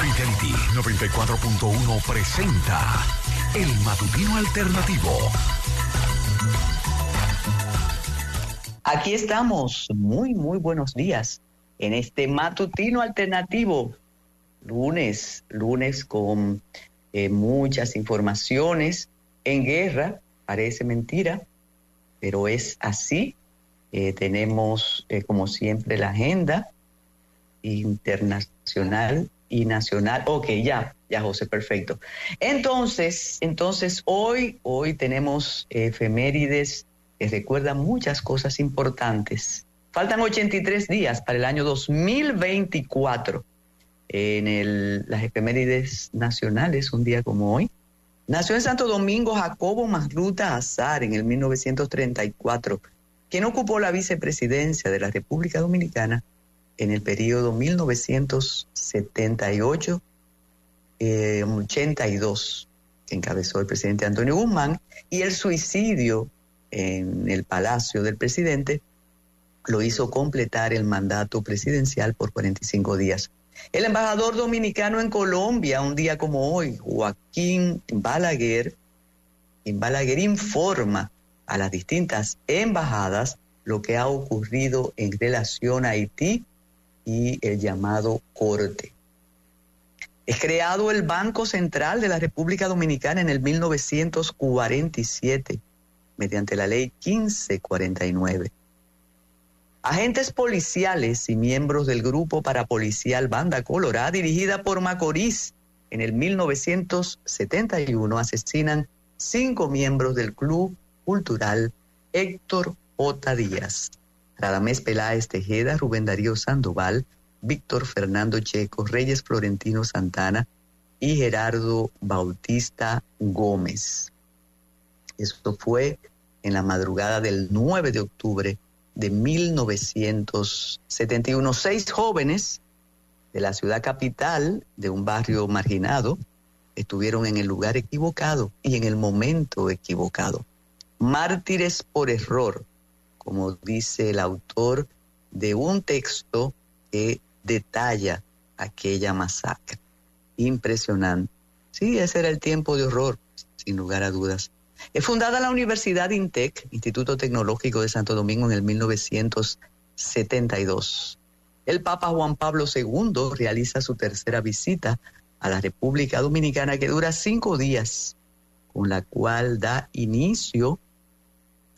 Fidelity 94.1 presenta El Matutino Alternativo. Aquí estamos. Muy, muy buenos días. En este Matutino Alternativo. Lunes, lunes con eh, muchas informaciones. En guerra, parece mentira, pero es así. Eh, tenemos, eh, como siempre, la agenda internacional y nacional. Ok, ya, ya José, perfecto. Entonces, entonces hoy, hoy tenemos efemérides que recuerdan muchas cosas importantes. Faltan 83 días para el año 2024. En el, las efemérides nacionales, un día como hoy, nació en Santo Domingo Jacobo Masruta Azar en el 1934, quien ocupó la vicepresidencia de la República Dominicana en el periodo 1978-82, eh, que encabezó el presidente Antonio Guzmán, y el suicidio en el palacio del presidente lo hizo completar el mandato presidencial por 45 días. El embajador dominicano en Colombia, un día como hoy, Joaquín Balaguer, Balaguer informa a las distintas embajadas lo que ha ocurrido en relación a Haití y el llamado corte. Es creado el Banco Central de la República Dominicana en el 1947 mediante la ley 1549. Agentes policiales y miembros del grupo parapolicial Banda Colorada, dirigida por Macorís, en el 1971 asesinan cinco miembros del Club Cultural Héctor J. Díaz. Radamés Peláez Tejeda, Rubén Darío Sandoval, Víctor Fernando Checo, Reyes Florentino Santana y Gerardo Bautista Gómez. Esto fue en la madrugada del 9 de octubre de 1971. Seis jóvenes de la ciudad capital, de un barrio marginado, estuvieron en el lugar equivocado y en el momento equivocado. Mártires por error, como dice el autor de un texto que detalla aquella masacre. Impresionante. Sí, ese era el tiempo de horror, sin lugar a dudas. Es fundada la Universidad INTEC, Instituto Tecnológico de Santo Domingo, en el 1972. El Papa Juan Pablo II realiza su tercera visita a la República Dominicana que dura cinco días, con la cual da inicio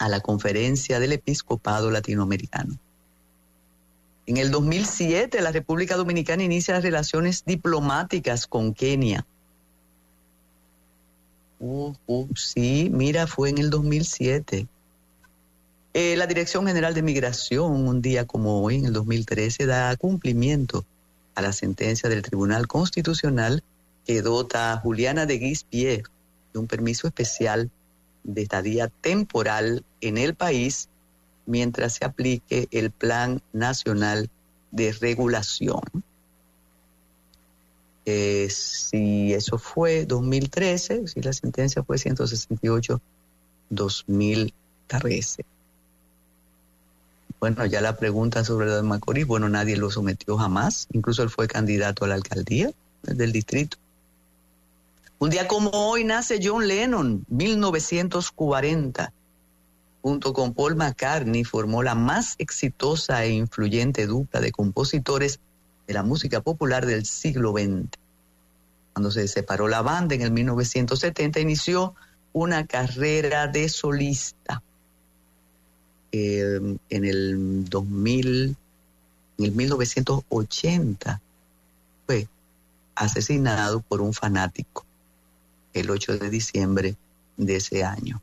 a la Conferencia del Episcopado Latinoamericano. En el 2007, la República Dominicana inicia las relaciones diplomáticas con Kenia. Uh, uh, sí, mira, fue en el 2007. Eh, la Dirección General de Migración, un día como hoy, en el 2013, da cumplimiento a la sentencia del Tribunal Constitucional que dota a Juliana de Guispie de un permiso especial de estadía temporal en el país mientras se aplique el Plan Nacional de Regulación. Eh, si eso fue 2013, si la sentencia fue 168-2013. Bueno, ya la pregunta sobre lo de Macorís, bueno, nadie lo sometió jamás, incluso él fue candidato a la alcaldía del distrito. Un día como hoy nace John Lennon, 1940. Junto con Paul McCartney formó la más exitosa e influyente dupla de compositores de la música popular del siglo XX. Cuando se separó la banda en el 1970, inició una carrera de solista. Eh, en el 2000, en el 1980, fue asesinado por un fanático el 8 de diciembre de ese año,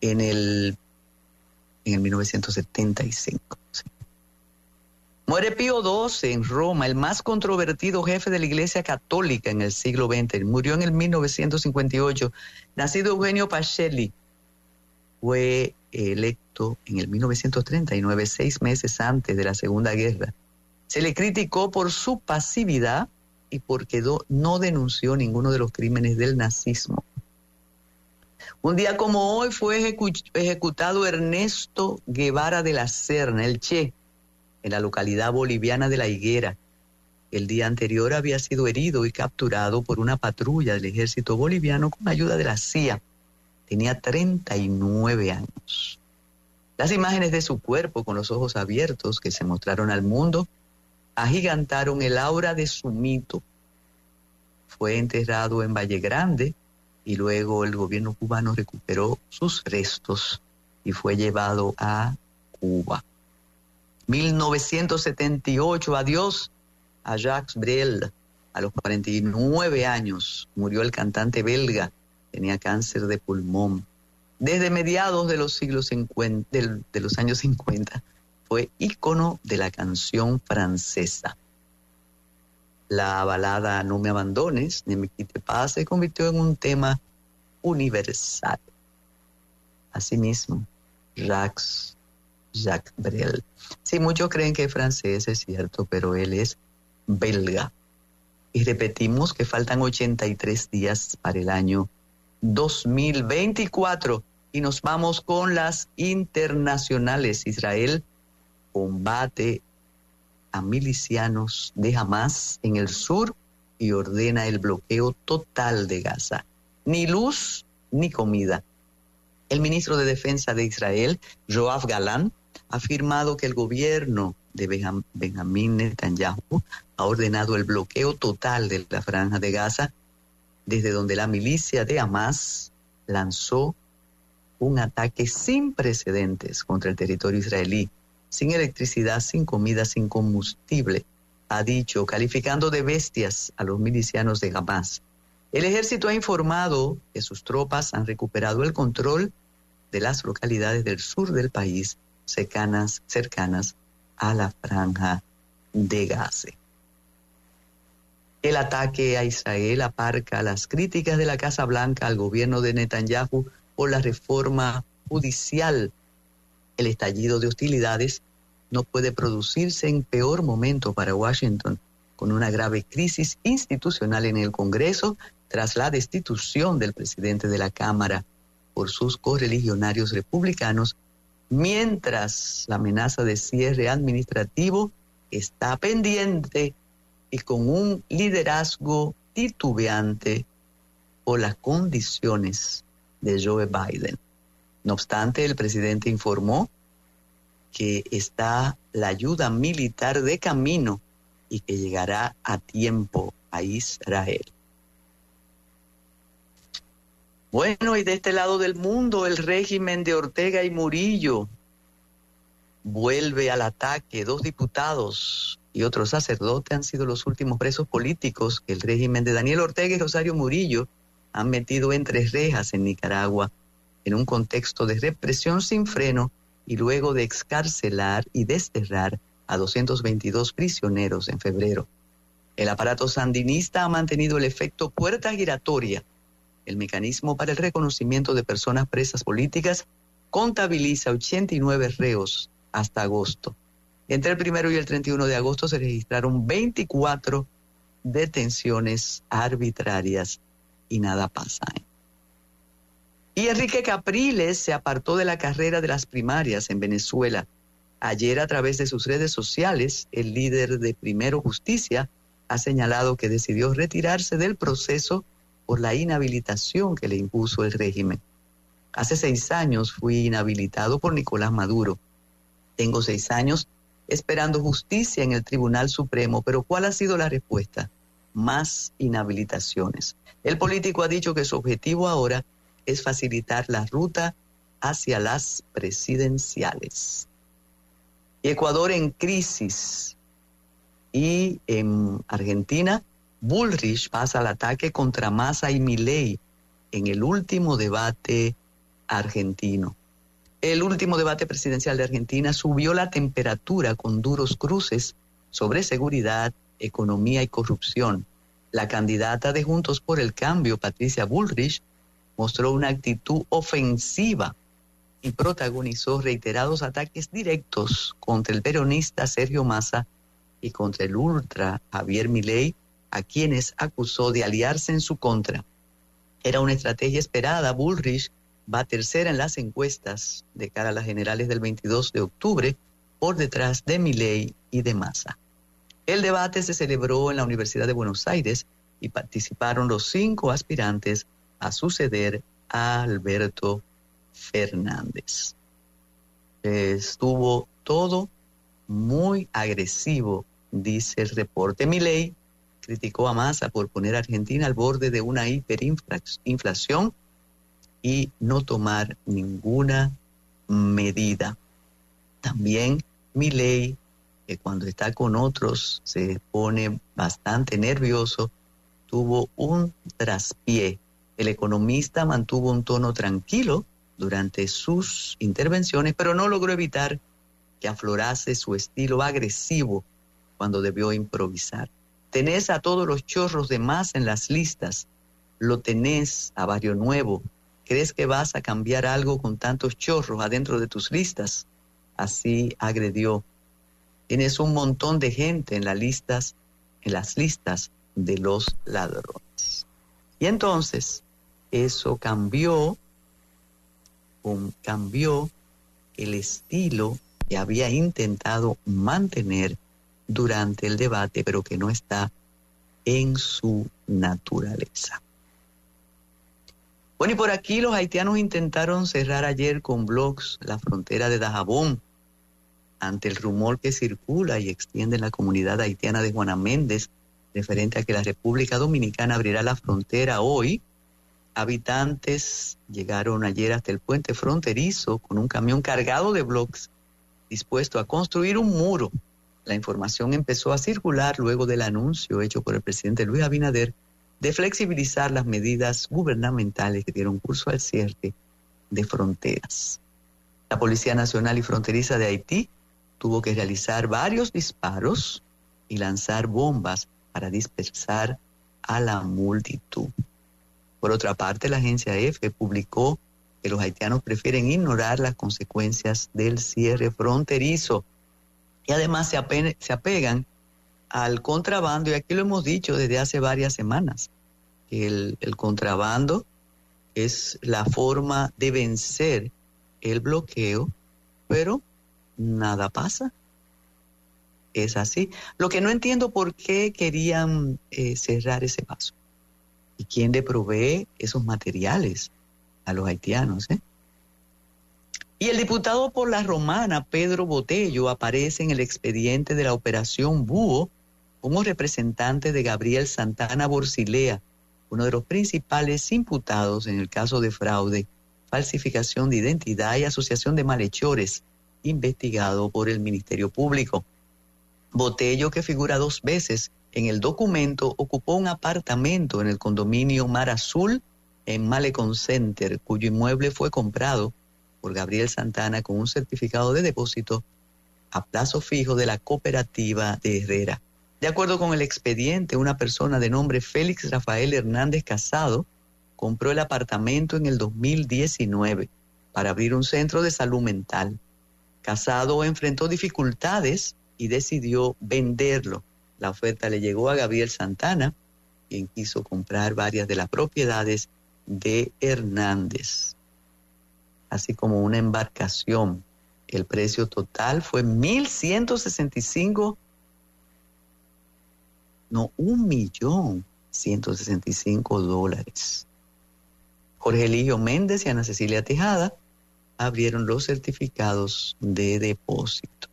en el, en el 1975. Muere Pío XII en Roma, el más controvertido jefe de la Iglesia Católica en el siglo XX. Murió en el 1958. Nacido Eugenio Pacelli, fue electo en el 1939, seis meses antes de la Segunda Guerra. Se le criticó por su pasividad y porque no denunció ninguno de los crímenes del nazismo. Un día como hoy fue ejecutado Ernesto Guevara de la Serna, el Che, en la localidad boliviana de La Higuera. el día anterior había sido herido y capturado por una patrulla del ejército boliviano con ayuda de la CIA. Tenía 39 años. Las imágenes de su cuerpo con los ojos abiertos que se mostraron al mundo agigantaron el aura de su mito. Fue enterrado en Valle Grande y luego el gobierno cubano recuperó sus restos y fue llevado a Cuba. 1978, adiós a Jacques Brel. A los 49 años murió el cantante belga, tenía cáncer de pulmón. Desde mediados de los siglos 50, de, los años 50 fue ícono de la canción francesa. La balada No me abandones, ni me quite paz, se convirtió en un tema universal. Asimismo, Jacques, Jacques Brel. Sí, muchos creen que es francés, es cierto, pero él es belga. Y repetimos que faltan 83 días para el año 2024 y nos vamos con las internacionales. Israel combate a milicianos de Hamas en el sur y ordena el bloqueo total de Gaza. Ni luz ni comida. El ministro de Defensa de Israel, Joab Galan, ha afirmado que el gobierno de Benjamín Netanyahu ha ordenado el bloqueo total de la franja de Gaza, desde donde la milicia de Hamas lanzó un ataque sin precedentes contra el territorio israelí, sin electricidad, sin comida, sin combustible, ha dicho, calificando de bestias a los milicianos de Hamas. El ejército ha informado que sus tropas han recuperado el control de las localidades del sur del país cercanas, cercanas a la franja de Gaza. El ataque a Israel aparca las críticas de la Casa Blanca al gobierno de Netanyahu por la reforma judicial. El estallido de hostilidades no puede producirse en peor momento para Washington, con una grave crisis institucional en el Congreso tras la destitución del presidente de la Cámara por sus correligionarios republicanos mientras la amenaza de cierre administrativo está pendiente y con un liderazgo titubeante por las condiciones de Joe Biden. No obstante, el presidente informó que está la ayuda militar de camino y que llegará a tiempo a Israel. Bueno, y de este lado del mundo, el régimen de Ortega y Murillo vuelve al ataque. Dos diputados y otro sacerdote han sido los últimos presos políticos que el régimen de Daniel Ortega y Rosario Murillo han metido entre rejas en Nicaragua en un contexto de represión sin freno y luego de excarcelar y desterrar a 222 prisioneros en febrero. El aparato sandinista ha mantenido el efecto puerta giratoria el mecanismo para el reconocimiento de personas presas políticas contabiliza 89 reos hasta agosto. Entre el primero y el 31 de agosto se registraron 24 detenciones arbitrarias y nada pasa. ¿eh? Y Enrique Capriles se apartó de la carrera de las primarias en Venezuela. Ayer a través de sus redes sociales, el líder de Primero Justicia ha señalado que decidió retirarse del proceso por la inhabilitación que le impuso el régimen. Hace seis años fui inhabilitado por Nicolás Maduro. Tengo seis años esperando justicia en el Tribunal Supremo, pero ¿cuál ha sido la respuesta? Más inhabilitaciones. El político ha dicho que su objetivo ahora es facilitar la ruta hacia las presidenciales. Ecuador en crisis y en Argentina Bullrich pasa al ataque contra Massa y Milei en el último debate argentino. El último debate presidencial de Argentina subió la temperatura con duros cruces sobre seguridad, economía y corrupción. La candidata de Juntos por el Cambio, Patricia Bullrich, mostró una actitud ofensiva y protagonizó reiterados ataques directos contra el peronista Sergio Massa y contra el ultra Javier Milei, a quienes acusó de aliarse en su contra. Era una estrategia esperada. Bullrich va tercera en las encuestas de cara a las generales del 22 de octubre, por detrás de Milley y de Massa. El debate se celebró en la Universidad de Buenos Aires y participaron los cinco aspirantes a suceder a Alberto Fernández. Estuvo todo muy agresivo, dice el reporte. Milei criticó a Massa por poner a Argentina al borde de una hiperinflación y no tomar ninguna medida. También Milei, que cuando está con otros se pone bastante nervioso, tuvo un traspié. El economista mantuvo un tono tranquilo durante sus intervenciones, pero no logró evitar que aflorase su estilo agresivo cuando debió improvisar. Tenés a todos los chorros de más en las listas, lo tenés a Barrio Nuevo. ¿Crees que vas a cambiar algo con tantos chorros adentro de tus listas? Así agredió. Tienes un montón de gente en las listas, en las listas de los ladrones. Y entonces eso cambió cambió el estilo que había intentado mantener durante el debate, pero que no está en su naturaleza. Bueno, y por aquí los haitianos intentaron cerrar ayer con blogs la frontera de Dajabón ante el rumor que circula y extiende en la comunidad haitiana de Juana Méndez referente a que la República Dominicana abrirá la frontera hoy habitantes llegaron ayer hasta el puente fronterizo con un camión cargado de bloques dispuesto a construir un muro. La información empezó a circular luego del anuncio hecho por el presidente Luis Abinader de flexibilizar las medidas gubernamentales que dieron curso al cierre de fronteras. La Policía Nacional y Fronteriza de Haití tuvo que realizar varios disparos y lanzar bombas para dispersar a la multitud. Por otra parte, la agencia EFE publicó que los haitianos prefieren ignorar las consecuencias del cierre fronterizo y además se, apegan al contrabando, y aquí lo hemos dicho desde hace varias semanas, que el, el contrabando es la forma de vencer el bloqueo, pero nada pasa. Es así. Lo que no entiendo por qué querían eh, cerrar ese paso. ¿Y quién le provee esos materiales a los haitianos? Eh? Y el diputado por la romana, Pedro Botello, aparece en el expediente de la operación Búho como representante de Gabriel Santana Borsilea, uno de los principales imputados en el caso de fraude, falsificación de identidad y asociación de malhechores, investigado por el Ministerio Público. Botello, que figura dos veces en el documento ocupó un apartamento en el condominio Mar Azul en Malecon Center, cuyo inmueble fue comprado por Gabriel Santana con un certificado de depósito a plazo fijo de la cooperativa de Herrera. De acuerdo con el expediente, una persona de nombre Félix Rafael Hernández Casado compró el apartamento en el 2019 para abrir un centro de salud mental. Casado enfrentó dificultades y decidió venderlo la oferta le llegó a Gabriel Santana, quien quiso comprar varias de las propiedades de Hernández, así como una embarcación. El precio total fue 1.165, no, un millón 165 dólares. Jorge Eligio Méndez y Ana Cecilia Tejada abrieron los certificados de depósito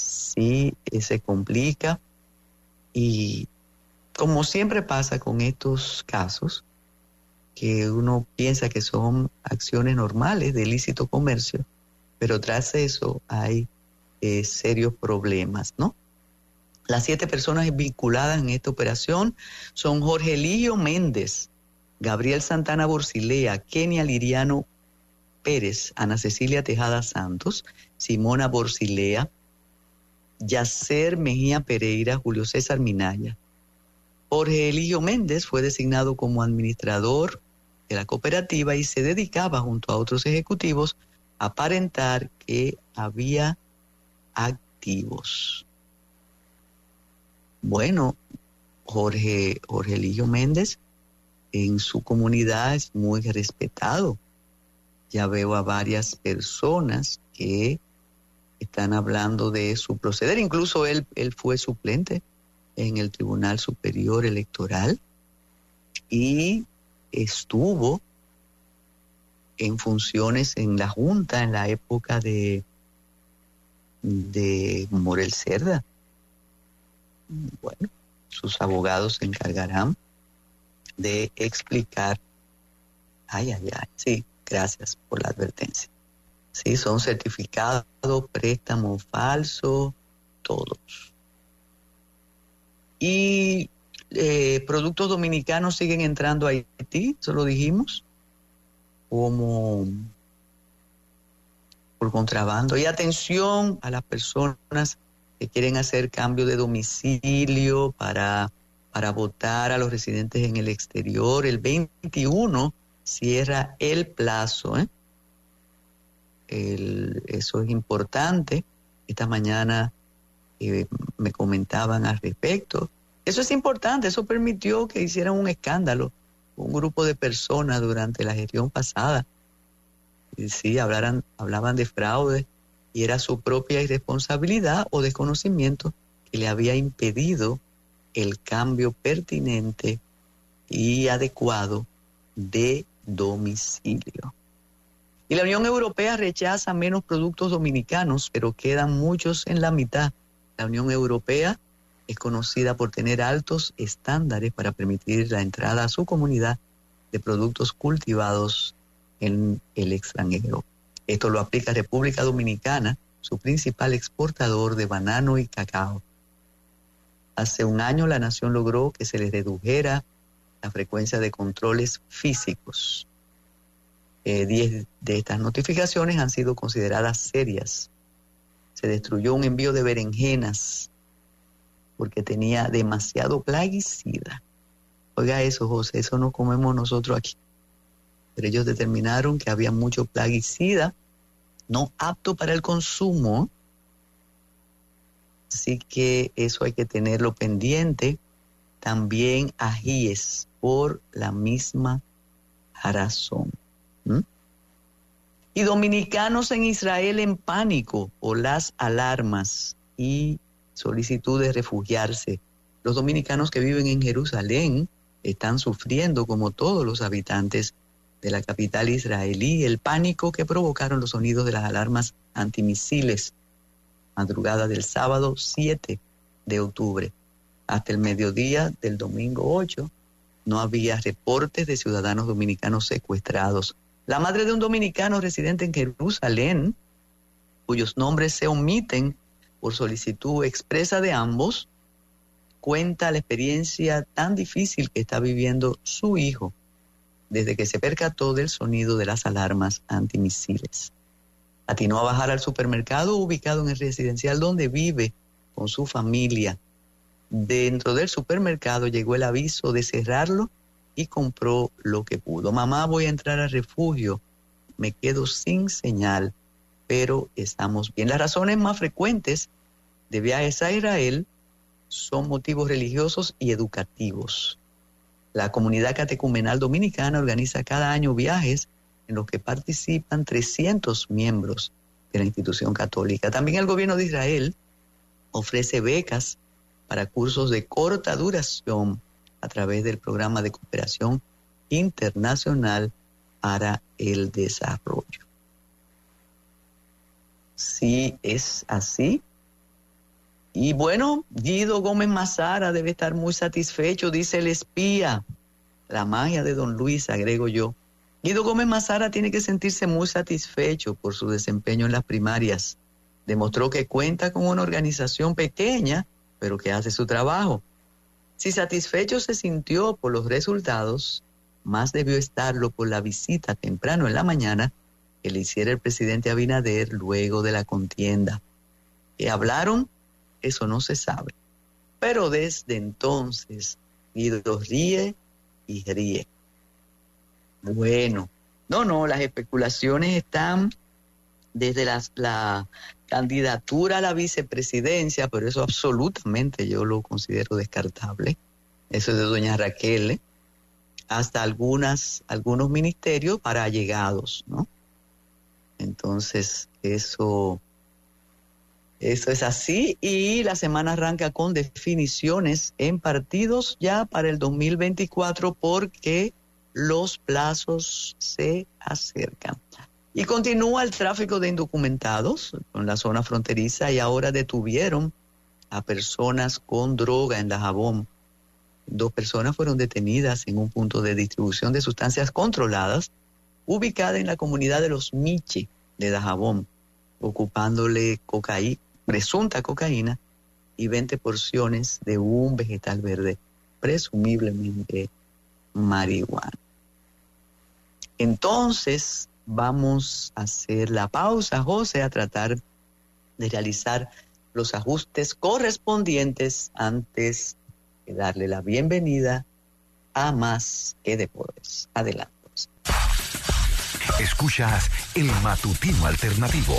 sí eh, se complica y como siempre pasa con estos casos, que uno piensa que son acciones normales de ilícito comercio, pero tras eso hay eh, serios problemas, ¿no? Las siete personas vinculadas en esta operación son Jorge Eligio Méndez, Gabriel Santana Borsilea, Kenia Liriano Pérez, Ana Cecilia Tejada Santos, Simona Borsilea, Yacer Mejía Pereira, Julio César Minaya. Jorge Eligio Méndez fue designado como administrador de la cooperativa y se dedicaba junto a otros ejecutivos a aparentar que había activos. Bueno, Jorge, Jorge Eligio Méndez en su comunidad es muy respetado. Ya veo a varias personas que están hablando de su proceder. Incluso él, él fue suplente en el Tribunal Superior Electoral y estuvo en funciones en la Junta en la época de, de Morel Cerda. Bueno, sus abogados se encargarán de explicar. Ay, ay, ay, sí, gracias por la advertencia. Sí, son certificados, préstamo falso, todos. Y eh, productos dominicanos siguen entrando a Haití, eso lo dijimos, como por contrabando. Y atención a las personas que quieren hacer cambio de domicilio para, para votar a los residentes en el exterior. El 21 cierra el plazo. ¿eh? Eso es importante. Esta mañana eh, me comentaban al respecto. Eso es importante, eso permitió que hicieran un escándalo un grupo de personas durante la gestión pasada. Y sí, hablaran, hablaban de fraude y era su propia irresponsabilidad o desconocimiento que le había impedido el cambio pertinente y adecuado de domicilio. Y la Unión Europea rechaza menos productos dominicanos, pero quedan muchos en la mitad. La Unión Europea es conocida por tener altos estándares para permitir la entrada a su comunidad de productos cultivados en el extranjero. Esto lo aplica República Dominicana, su principal exportador de banano y cacao. Hace un año la nación logró que se le redujera la frecuencia de controles físicos. Eh, diez de estas notificaciones han sido consideradas serias. Se destruyó un envío de berenjenas porque tenía demasiado plaguicida. Oiga eso, José, eso no comemos nosotros aquí. Pero ellos determinaron que había mucho plaguicida no apto para el consumo. Así que eso hay que tenerlo pendiente. También ajíes por la misma razón. Y dominicanos en Israel en pánico por las alarmas y solicitud de refugiarse. Los dominicanos que viven en Jerusalén están sufriendo como todos los habitantes de la capital israelí, el pánico que provocaron los sonidos de las alarmas antimisiles, madrugada del sábado 7 de octubre. Hasta el mediodía del domingo 8 no había reportes de ciudadanos dominicanos secuestrados. La madre de un dominicano residente en Jerusalén, cuyos nombres se omiten por solicitud expresa de ambos, cuenta la experiencia tan difícil que está viviendo su hijo desde que se percató del sonido de las alarmas antimisiles. Atinó a bajar al supermercado ubicado en el residencial donde vive con su familia. Dentro del supermercado llegó el aviso de cerrarlo y compró lo que pudo. Mamá, voy a entrar al refugio. Me quedo sin señal, pero estamos bien. Las razones más frecuentes de viajes a Israel son motivos religiosos y educativos. La comunidad catecumenal dominicana organiza cada año viajes en los que participan 300 miembros de la institución católica. También el gobierno de Israel ofrece becas para cursos de corta duración a través del programa de cooperación internacional para el desarrollo. Si es así, y bueno, Guido Gómez Mazara debe estar muy satisfecho, dice el espía. La magia de don Luis, agrego yo. Guido Gómez Mazara tiene que sentirse muy satisfecho por su desempeño en las primarias. Demostró que cuenta con una organización pequeña, pero que hace su trabajo. Si satisfecho se sintió por los resultados, más debió estarlo por la visita temprano en la mañana que le hiciera el presidente Abinader luego de la contienda. Que hablaron eso no se sabe. Pero desde entonces, Guido ríe y ríe. Bueno, no, no, las especulaciones están desde la candidatura a la vicepresidencia, pero eso absolutamente yo lo considero descartable. Eso es de doña Raquel, ¿eh? hasta algunas, algunos ministerios para allegados, ¿no? Entonces, eso Eso es así y la semana arranca con definiciones en partidos ya para el 2024 porque los plazos se acercan. Y continúa el tráfico de indocumentados en la zona fronteriza y ahora detuvieron a personas con droga en Dajabón. Dos personas fueron detenidas en un punto de distribución de sustancias controladas ubicada en la comunidad de los Miche de Dajabón, ocupándole cocaína presunta cocaína y 20 porciones de un vegetal verde, presumiblemente marihuana. Entonces vamos a hacer la pausa, José, a tratar de realizar los ajustes correspondientes antes de darle la bienvenida a Más que Deportes. Adelante. Escuchas el matutino alternativo.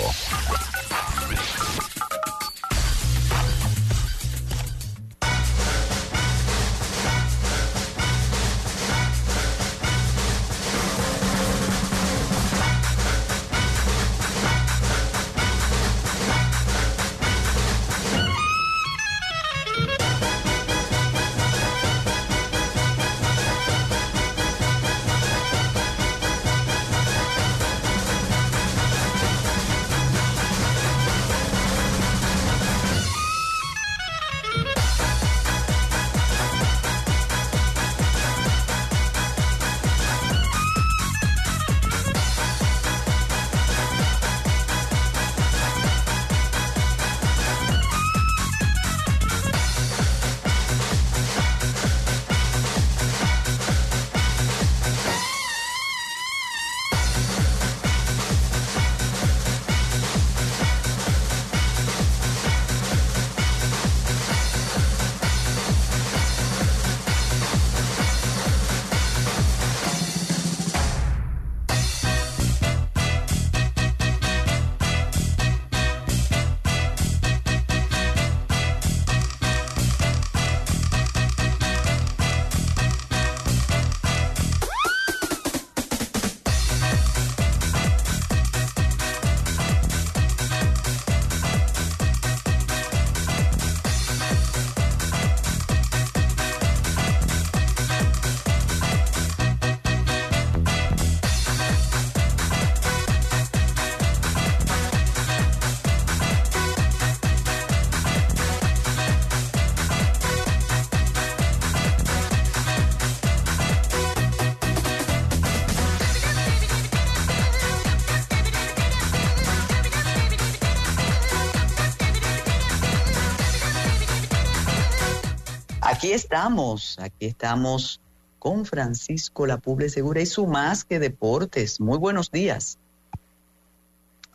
Aquí estamos, aquí estamos con Francisco La Puble Segura y su Más que Deportes. Muy buenos días.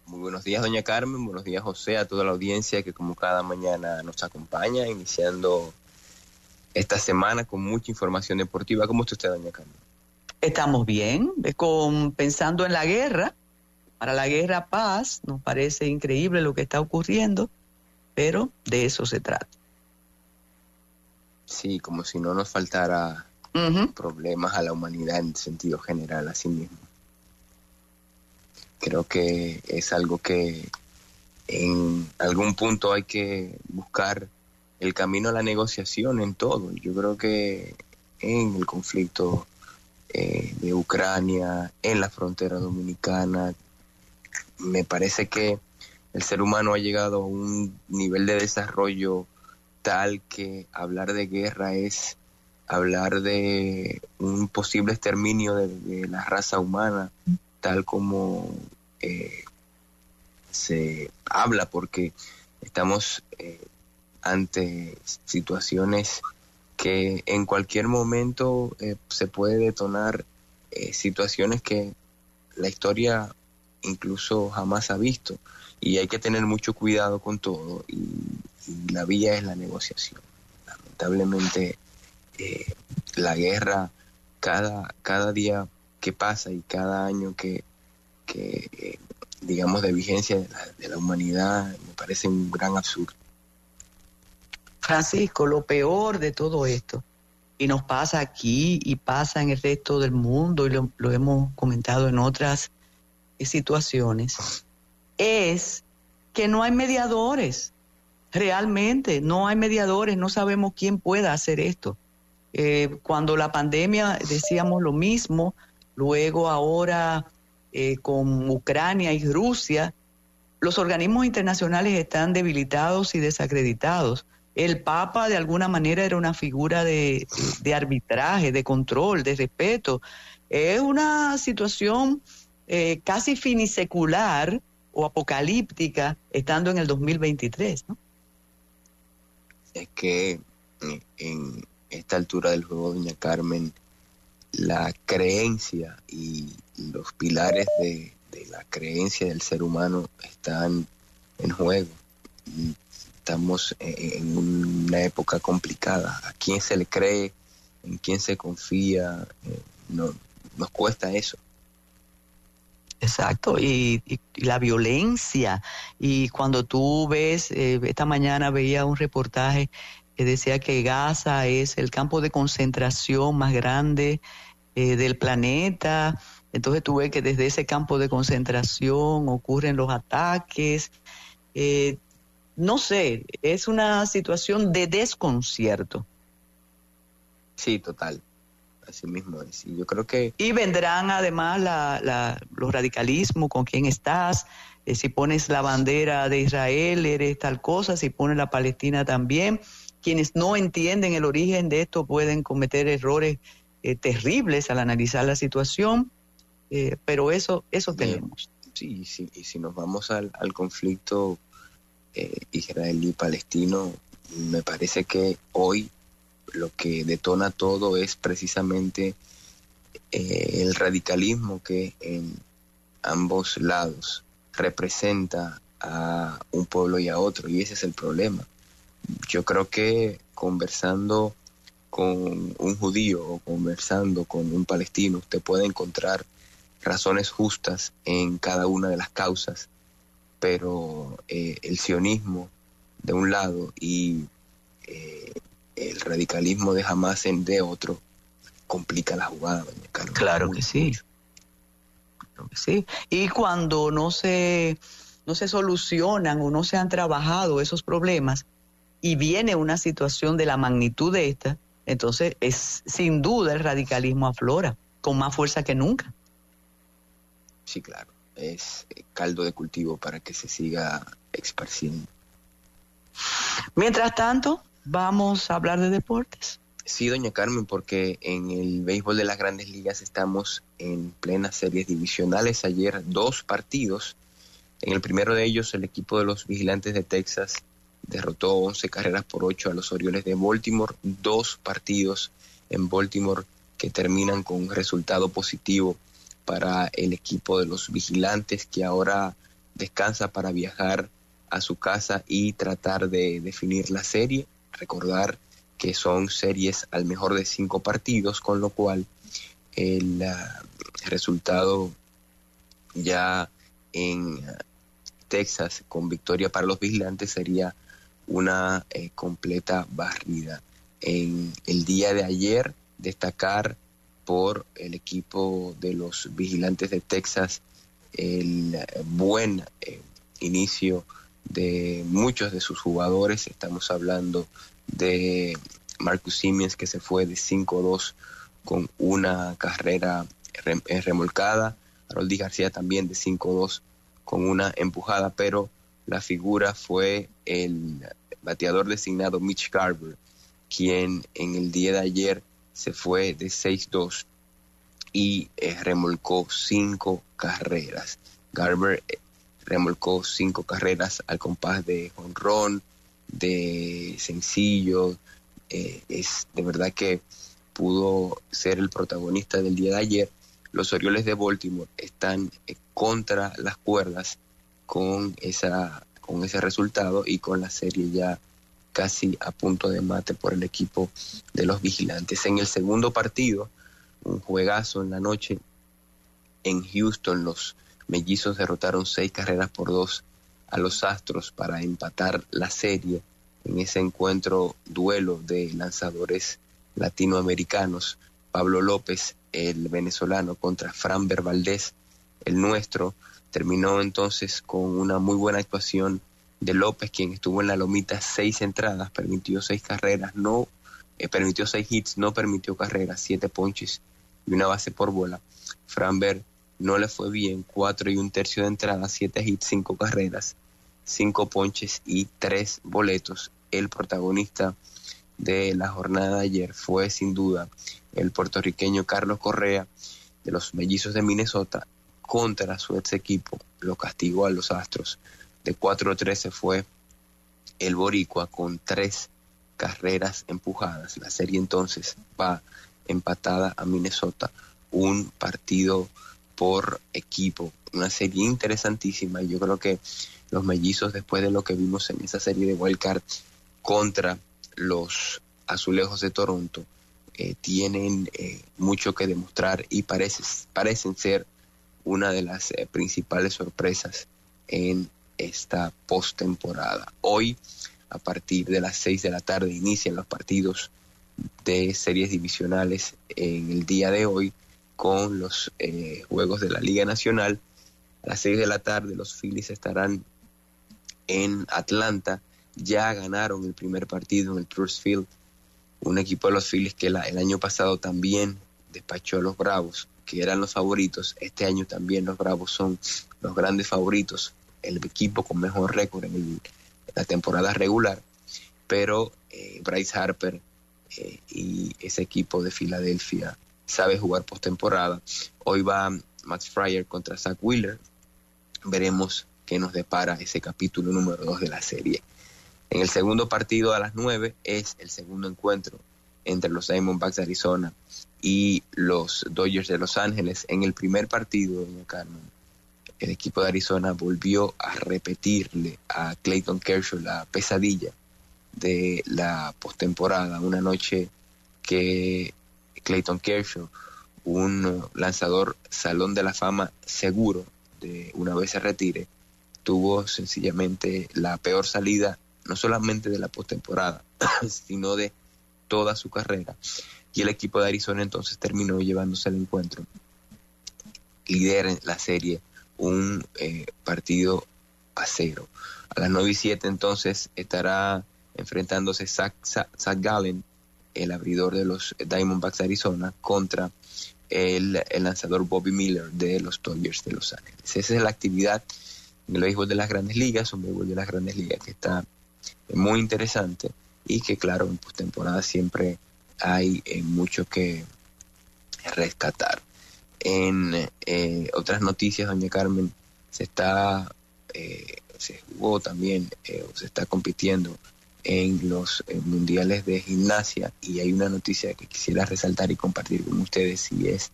Muy buenos días, doña Carmen. Buenos días, José, a toda la audiencia que como cada mañana nos acompaña, iniciando esta semana con mucha información deportiva. ¿Cómo está usted, doña Carmen? Estamos bien, con, pensando en la guerra. Para la guerra paz, nos parece increíble lo que está ocurriendo, pero de eso se trata. Sí, como si no nos faltara problemas a la humanidad en sentido general, así mismo. Creo que es algo que en algún punto hay que buscar el camino a la negociación en todo. Yo creo que en el conflicto eh, de Ucrania, en la frontera dominicana, me parece que el ser humano ha llegado a un nivel de desarrollo tal que hablar de guerra es hablar de un posible exterminio de, la raza humana, tal como eh, se habla, porque estamos eh, ante situaciones que en cualquier momento eh, se puede detonar situaciones que la historia incluso jamás ha visto. Y hay que tener mucho cuidado con todo y, la vía es la negociación. Lamentablemente eh, la guerra cada, cada día que pasa y cada año que, eh, digamos de vigencia de la, humanidad me parece un gran absurdo. Francisco, lo peor de todo esto, y nos pasa aquí y pasa en el resto del mundo, y lo, lo hemos comentado en otras situaciones, es que no hay mediadores. Realmente, no hay mediadores, no sabemos quién pueda hacer esto. Eh, cuando la pandemia decíamos lo mismo, luego ahora eh, con Ucrania y Rusia, los organismos internacionales están debilitados y desacreditados. El Papa de alguna manera era una figura de, arbitraje, de control, de respeto. Es una situación eh, casi finisecular o apocalíptica estando en el 2023, ¿no? Es que en esta altura del juego, doña Carmen, la creencia y los pilares de, la creencia del ser humano están en juego. Estamos en una época complicada. ¿A quién se le cree? ¿En quién se confía? Eh, no, nos cuesta eso. Exacto, y, la violencia. Y cuando tú ves, eh, esta mañana veía un reportaje que decía que Gaza es el campo de concentración más grande eh, del planeta. Entonces tú ves que desde ese campo de concentración ocurren los ataques. Eh, no sé, es una situación de desconcierto. Sí, total. Así mismo es. Y yo creo que... Y vendrán además la, los radicalismos, con quién estás, eh, si pones la bandera de Israel, eres tal cosa, si pones la Palestina también quienes no entienden el origen de esto pueden cometer errores eh, terribles al analizar la situación, eh, pero eso, eso tenemos. Sí, sí, y si nos vamos al, conflicto eh, israelí-palestino, me parece que hoy lo que detona todo es precisamente el radicalismo que en ambos lados representa a un pueblo y a otro, y ese es el problema. Yo creo que conversando con un judío o conversando con un palestino, usted puede encontrar razones justas en cada una de las causas, pero eh, el sionismo de un lado y eh, el radicalismo de Hamas en de otro complica la jugada, Claro que sí. Claro que sí. Y cuando no se, no se solucionan o no se han trabajado esos problemas, y viene una situación de la magnitud de esta, entonces es sin duda el radicalismo aflora con más fuerza que nunca. Sí, claro, es caldo de cultivo para que se siga esparciendo. Mientras tanto, vamos a hablar de deportes. Sí, doña Carmen, porque en el béisbol de las grandes ligas estamos en plenas series divisionales. Ayer dos partidos. En el primero de ellos, el equipo de los vigilantes de Texas derrotó 11 carreras por 8 a los Orioles de Baltimore, dos partidos en Baltimore que terminan con un resultado positivo para el equipo de los vigilantes que ahora descansa para viajar a su casa y tratar de definir la serie. Recordar que son series al mejor de cinco partidos, con lo cual el ah, resultado ya en Texas con victoria para los vigilantes sería una eh, completa barrida. En el día de ayer, destacar por el equipo de los vigilantes de Texas el buen eh, inicio de muchos de sus jugadores. Estamos hablando de Marcus Siemens que se fue de 5-2 con una carrera eh, remolcada. Haroldi García también de 5-2 con una empujada, pero la figura fue el bateador designado Mitch Garber, quien en el día de ayer se fue de 6-2 y eh, remolcó cinco carreras. Garber eh, remolcó cinco carreras al compás de honrón, de sencillo. Eh, es de verdad que pudo ser el protagonista del día de ayer. Los Orioles de Baltimore están contra las cuerdas con esa con ese resultado y con la serie ya casi a punto de mate por el equipo de los vigilantes. En el segundo partido, un juegazo en la noche, en Houston los mellizos derrotaron seis carreras por dos a los Astros para empatar la serie en ese encuentro duelo de lanzadores latinoamericanos. Pablo López, el venezolano, contra Fran Valdés, el nuestro, terminó entonces con una muy buena actuación de López, quien estuvo en la lomita seis entradas, permitió seis carreras, no eh, permitió seis hits, no permitió carreras, siete ponches y una base por bola. Framberg no le fue bien, cuatro y un tercio de entrada, siete hits, cinco carreras, cinco ponches y tres boletos. El protagonista de la jornada de ayer fue sin duda el puertorriqueño Carlos Correa de los Mellizos de Minnesota contra su ex equipo, lo castigó a los Astros. De 4-13 fue el Boricua con tres carreras empujadas. La serie entonces va empatada a Minnesota, un partido por equipo, una serie interesantísima yo creo que los mellizos después de lo que vimos en esa serie de Wildcard contra los azulejos de Toronto eh, tienen eh, mucho que demostrar y parece, parecen ser una de las eh, principales sorpresas en esta postemporada. Hoy, a partir de las 6 de la tarde, inician los partidos de series divisionales en el día de hoy con los juegos de la Liga Nacional. A las 6 de la tarde los Phillies estarán en Atlanta. Ya ganaron el primer partido en el Truist Field un equipo de los Phillies que el año pasado también despachó a los Bravos, que eran los favoritos. Este año también los Bravos son los grandes favoritos, el equipo con mejor récord en, la temporada regular. Pero eh, Bryce Harper eh, y ese equipo de Filadelfia sabe jugar postemporada. Hoy va Max Fryer contra Zach Wheeler. Veremos qué nos depara ese capítulo número 2 de la serie. En el segundo partido a las 9 es el segundo encuentro entre los Diamondbacks de Arizona y los Dodgers de Los Ángeles. En el primer partido, doña Carmen, el equipo de Arizona volvió a repetirle a Clayton Kershaw la pesadilla de la postemporada, una noche que Clayton Kershaw, un lanzador salón de la fama seguro de una vez se retire, tuvo sencillamente la peor salida no solamente de la postemporada, sino de toda su carrera. Y el equipo de Arizona entonces terminó llevándose el encuentro. Lidera la serie un eh, partido a cero. A las 9 y 7 entonces estará enfrentándose Zach, Gallen, el abridor de los Diamondbacks de Arizona, contra el, lanzador Bobby Miller de los Dodgers de Los Ángeles. Esa es la actividad en el béisbol de las grandes ligas, un béisbol de las grandes ligas que está muy interesante y que claro, en postemporada siempre hay eh, mucho que rescatar. En eh, otras noticias, doña Carmen, se está, eh, se jugó también, se está compitiendo en los mundiales de gimnasia y hay una noticia que quisiera resaltar y compartir con ustedes y es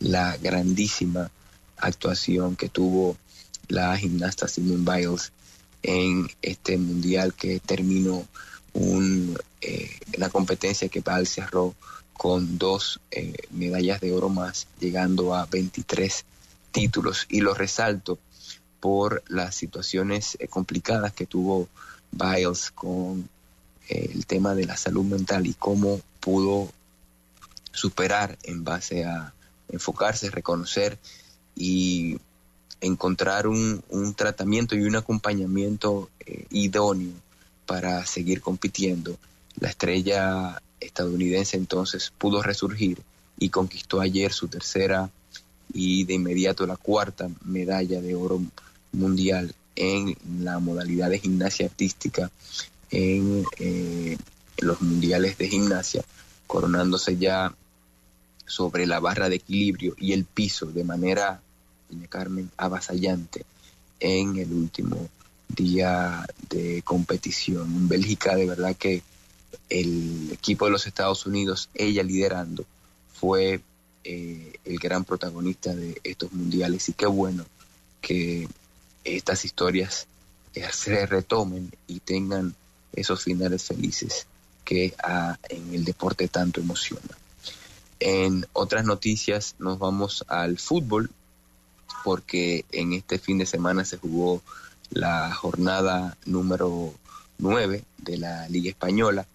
la grandísima actuación que tuvo la gimnasta Simone Biles en este mundial que terminó un, eh, la competencia que Val cerró con dos eh, medallas de oro más, llegando a 23 títulos. Y lo resalto por las situaciones eh, complicadas que tuvo Biles con el tema de la salud mental y cómo pudo superar en base a enfocarse, reconocer y encontrar un, tratamiento y un acompañamiento eh, idóneo para seguir compitiendo. La estrella estadounidense entonces pudo resurgir y conquistó ayer su tercera y de inmediato la cuarta medalla de oro mundial en la modalidad de gimnasia artística en eh, los mundiales de gimnasia, coronándose ya sobre la barra de equilibrio y el piso de manera doña Carmen, avasallante en el último día de competición. En Bélgica, de verdad que el equipo de los Estados Unidos, ella liderando, fue eh, el gran protagonista de estos mundiales y qué bueno que estas historias eh, se retomen y tengan esos finales felices que en el deporte tanto emociona. En otras noticias nos vamos al fútbol porque en este fin de semana se jugó la jornada número 9 de la Liga Española,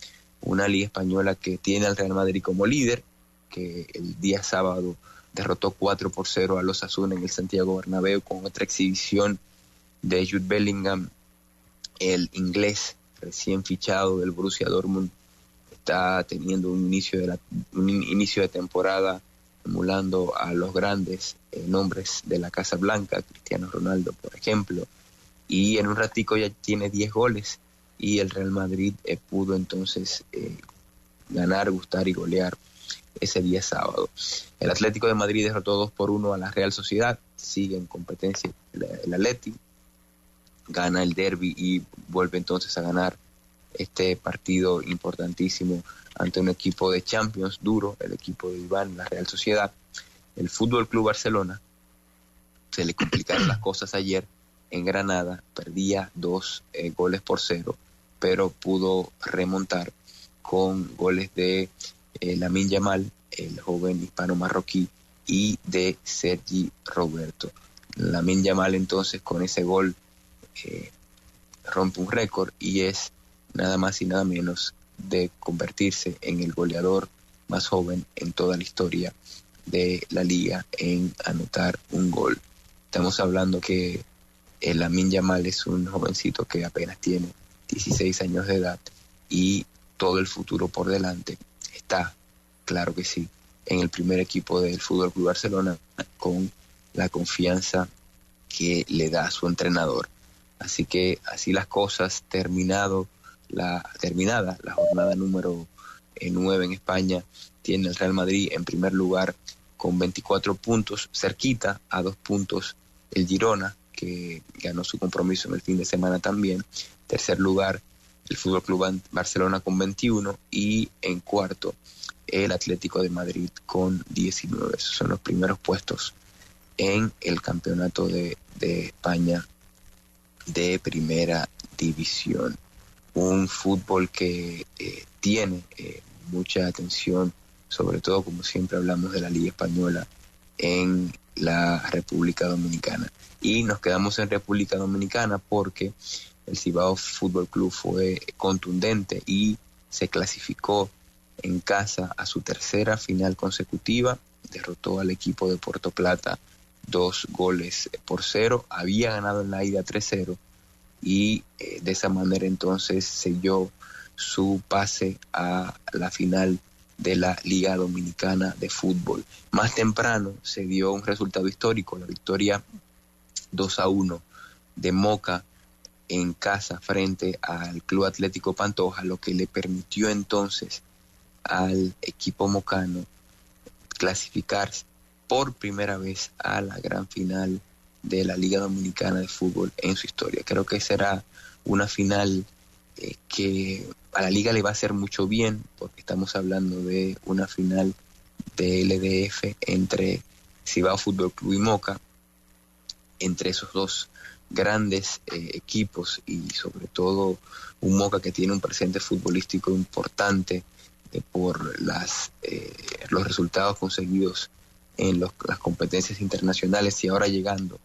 una Liga Española que tiene al Real Madrid como líder, que el día sábado derrotó 4 por 0 a los Asuna en el Santiago Bernabéu con otra exhibición de Jude Bellingham el inglés recién fichado del Borussia Dortmund está teniendo un inicio de, la, un inicio de temporada emulando a los grandes eh, nombres de la Casa Blanca, Cristiano Ronaldo, por ejemplo, y en un ratico ya tiene 10 goles y el Real Madrid eh, pudo entonces eh, ganar, gustar y golear ese día sábado. El Atlético de Madrid derrotó 2 por 1 a la Real Sociedad, sigue en competencia el, el gana el derby y vuelve entonces a ganar este partido importantísimo ante un equipo de Champions duro, el equipo de Iván, la Real Sociedad. El Fútbol Club Barcelona se le complicaron las cosas ayer en Granada, perdía dos eh, goles por cero, pero pudo remontar con goles de eh, Lamin Yamal, el joven hispano marroquí, y de Sergi Roberto. Lamin Yamal entonces con ese gol rompe un récord y es nada más y nada menos de convertirse en el goleador más joven en toda la historia de la liga en anotar un gol. Estamos hablando que el Amin Yamal es un jovencito que apenas tiene 16 años de edad y todo el futuro por delante está, claro que sí, en el primer equipo del Fútbol Club Barcelona con la confianza que le da su entrenador. Así que así las cosas, terminado la terminada la jornada número 9 eh, en España, tiene el Real Madrid en primer lugar con 24 puntos, cerquita a dos puntos el Girona, que ganó su compromiso en el fin de semana también. Tercer lugar, el Fútbol Club Barcelona con 21 y en cuarto, el Atlético de Madrid con 19. Esos son los primeros puestos en el campeonato de, de España de primera división un fútbol que eh, tiene eh, mucha atención, sobre todo como siempre hablamos de la Liga Española en la República Dominicana. Y nos quedamos en República Dominicana porque el Cibao Fútbol Club fue contundente y se clasificó en casa a su tercera final consecutiva, derrotó al equipo de Puerto Plata dos goles por cero, había ganado en la ida 3-0 y eh, de esa manera entonces selló su pase a la final de la Liga Dominicana de Fútbol. Más temprano se dio un resultado histórico, la victoria 2 a 1 de Moca en casa frente al Club Atlético Pantoja, lo que le permitió entonces al equipo mocano clasificarse por primera vez a la gran final de la Liga Dominicana de Fútbol en su historia. Creo que será una final eh, que a la liga le va a hacer mucho bien, porque estamos hablando de una final de LDF entre Cibao Fútbol Club y Moca, entre esos dos grandes eh, equipos y sobre todo un Moca que tiene un presente futbolístico importante eh, por las, los resultados conseguidos en las competencias internacionales y ahora llegando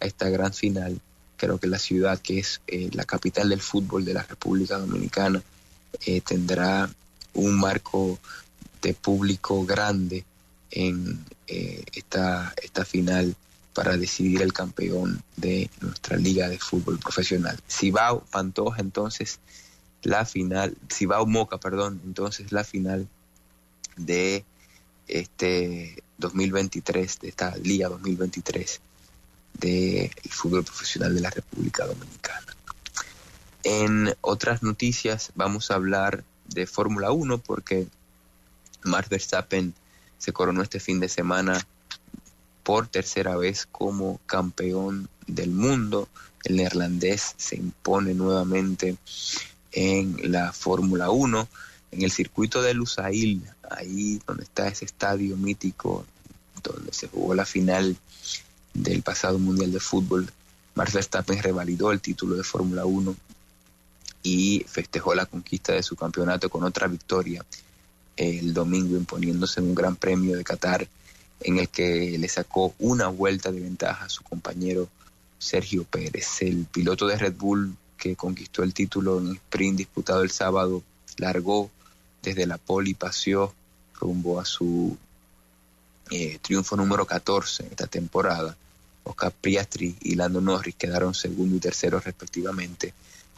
a esta gran final. Creo que la ciudad, que es eh, la capital del fútbol de la República Dominicana, eh, tendrá un marco de público grande en eh, esta, esta final para decidir el campeón de nuestra liga de fútbol profesional. Cibao Pantoja, entonces la final, Cibao Moca, perdón, entonces la final de este 2023, de esta liga 2023 del fútbol profesional de la República Dominicana. En otras noticias vamos a hablar de Fórmula 1 porque Max Verstappen se coronó este fin de semana por tercera vez como campeón del mundo. El neerlandés se impone nuevamente en la Fórmula 1, en el circuito de Lusail, ahí donde está ese estadio mítico donde se jugó la final del pasado Mundial de Fútbol, Max Verstappen revalidó el título de Fórmula 1 y festejó la conquista de su campeonato con otra victoria el domingo imponiéndose en un gran premio de Qatar en el que le sacó una vuelta de ventaja a su compañero Sergio Pérez. El piloto de Red Bull que conquistó el título en sprint disputado el sábado largó desde la pole y paseó rumbo a su eh, triunfo número 14 en esta temporada. Oscar Priastri y Lando Norris quedaron segundo y tercero respectivamente,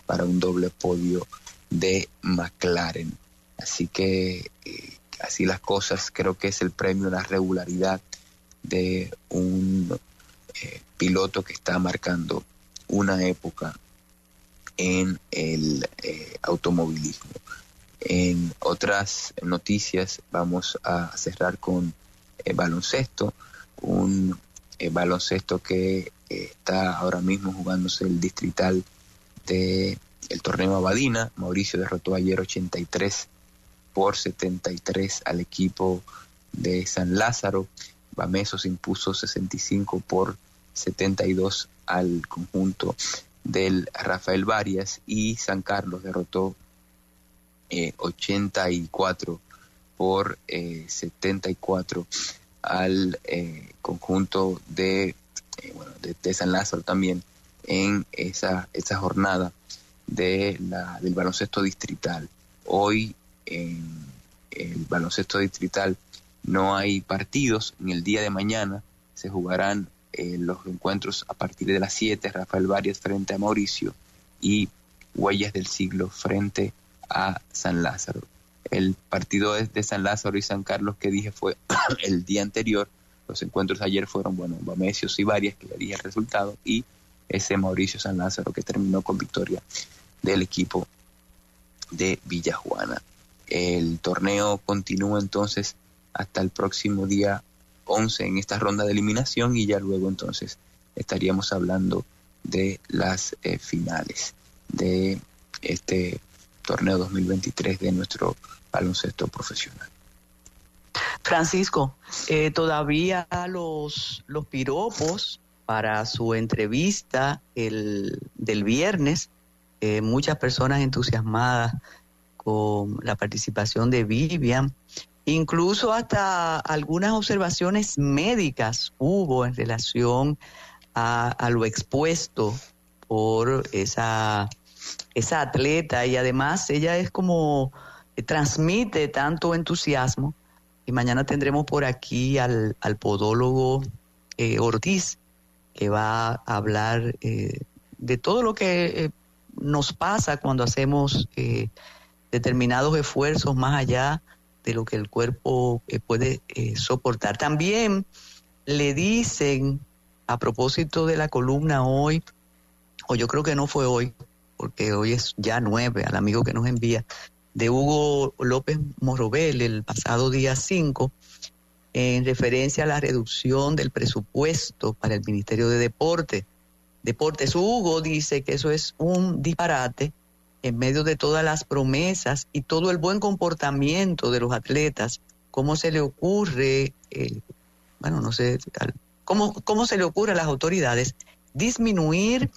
para un doble podio de McLaren. Así que eh, así las cosas, creo que es el premio a la regularidad de un eh, piloto que está marcando una época en el automovilismo. En otras noticias vamos a cerrar con el baloncesto, un baloncesto que está ahora mismo jugándose el distrital de el torneo Abadina. Mauricio derrotó ayer 83 por 73 al equipo de San Lázaro. Bameso se impuso 65 por 72 al conjunto del Rafael Varias y San Carlos derrotó 84 eh, por 74 eh, al eh, conjunto de, bueno, de, San Lázaro también en esa, esa jornada de la, del baloncesto distrital. Hoy en el baloncesto distrital no hay partidos. En el día de mañana se jugarán eh, los encuentros a partir de las 7. Rafael Varias frente a Mauricio y Huellas del Siglo frente a San Lázaro. El partido de San Lázaro y San Carlos que dije fue el día anterior. Los encuentros ayer fueron, bueno, Bamesios y Varias, que le dije el resultado, y ese Mauricio San Lázaro que terminó con victoria del equipo de Villajuana. El torneo continúa entonces hasta el próximo día 11 en esta ronda de eliminación y ya luego entonces estaríamos hablando de las eh, finales de este torneo 2023 de nuestro baloncesto profesional. Francisco, eh, todavía los, los piropos para su entrevista el, del viernes, eh, muchas personas entusiasmadas con la participación de Vivian. Incluso hasta algunas observaciones médicas hubo en relación a, lo expuesto por esa, esa atleta y además ella es como eh, transmite tanto entusiasmo y mañana tendremos por aquí al, podólogo eh, Ortiz que va a hablar eh, de todo lo que nos pasa cuando hacemos determinados esfuerzos más allá de lo que el cuerpo eh, puede eh, soportar. También le dicen, a propósito de la columna hoy, o yo creo que no fue hoy, porque hoy es ya nueve, al amigo que nos envía, de Hugo López Morobel el pasado día 5, en referencia a la reducción del presupuesto para el Ministerio de Deporte. Deportes. Hugo dice que eso es un disparate en medio de todas las promesas y todo el buen comportamiento de los atletas, ¿cómo se le ocurre, eh, bueno, no sé, ¿cómo, cómo se le ocurre a las autoridades disminuir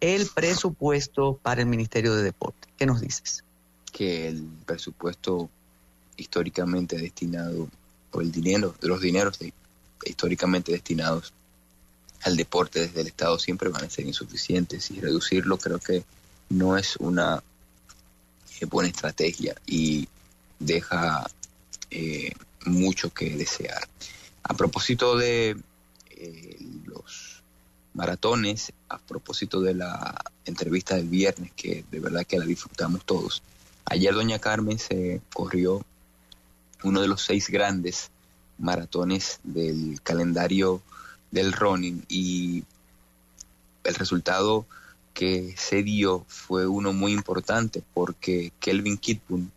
el presupuesto para el Ministerio de Deporte? ¿Qué nos dices? Que el presupuesto históricamente destinado, o el dinero, de los dineros históricamente destinados al deporte desde el Estado siempre van a ser insuficientes y reducirlo creo que no es una eh, buena estrategia y deja eh, mucho que desear. A propósito de eh, los maratones, a propósito de la entrevista del viernes, que de verdad que la disfrutamos todos, ayer doña Carmen se corrió uno de los seis grandes maratones del calendario del running y el resultado que se dio fue uno muy importante porque Kelvin Kidbun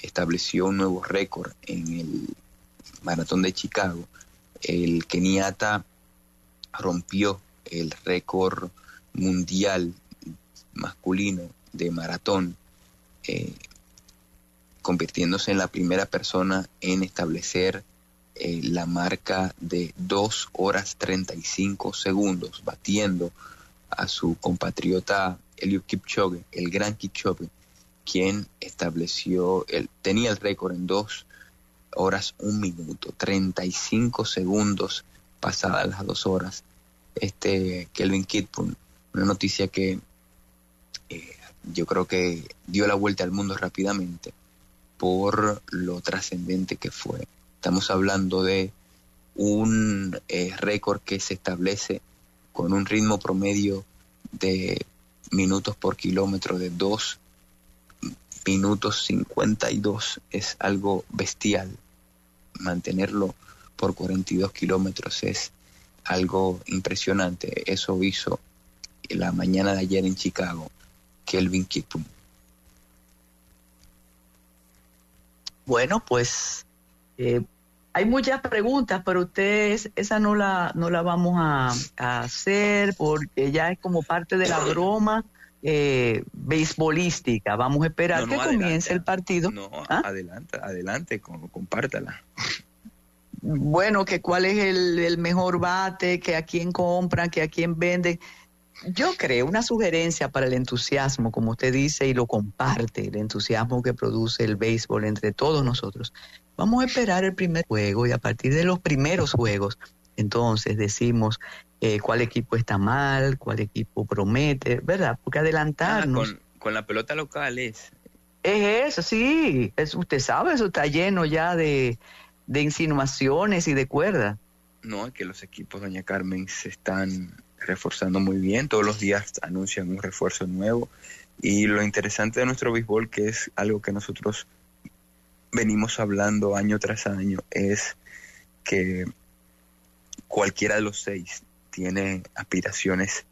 estableció un nuevo récord en el maratón de Chicago. El keniata rompió el récord mundial masculino de maratón, eh, convirtiéndose en la primera persona en establecer eh, la marca de 2 horas 35 segundos, batiendo a su compatriota Eliud Kipchoge, el gran Kipchoge, quien estableció, el, tenía el récord en dos horas, un minuto, 35 segundos pasadas las dos horas. Este Kelvin Kidpun, una noticia que eh, yo creo que dio la vuelta al mundo rápidamente por lo trascendente que fue. Estamos hablando de un eh, récord que se establece con un ritmo promedio de minutos por kilómetro de 2 minutos 52 es algo bestial. Mantenerlo por 42 kilómetros es algo impresionante. Eso hizo la mañana de ayer en Chicago Kelvin Kiptum. Bueno, pues eh, hay muchas preguntas, pero ustedes esa no la, no la vamos a, hacer porque ya es como parte de la broma eh, beisbolística. Vamos a esperar que comience el partido. No, ¿Ah? adelante, adelante, compártala. Bueno, que cuál es el, el mejor bate, que a quién compran, que a quién venden. Yo creo una sugerencia para el entusiasmo, como usted dice y lo comparte, el entusiasmo que produce el béisbol entre todos nosotros. Vamos a esperar el primer juego y a partir de los primeros juegos, entonces decimos eh, cuál equipo está mal, cuál equipo promete, ¿verdad? Porque adelantarnos. con, la pelota local es. Es eso, sí. Es, usted sabe, eso está lleno ya de, de insinuaciones y de cuerdas. No, es que los equipos, doña Carmen, se están reforzando muy bien, todos los días anuncian un refuerzo nuevo. Y lo interesante de nuestro béisbol, que es algo que nosotros venimos hablando año tras año, es que cualquiera de los seis tiene aspiraciones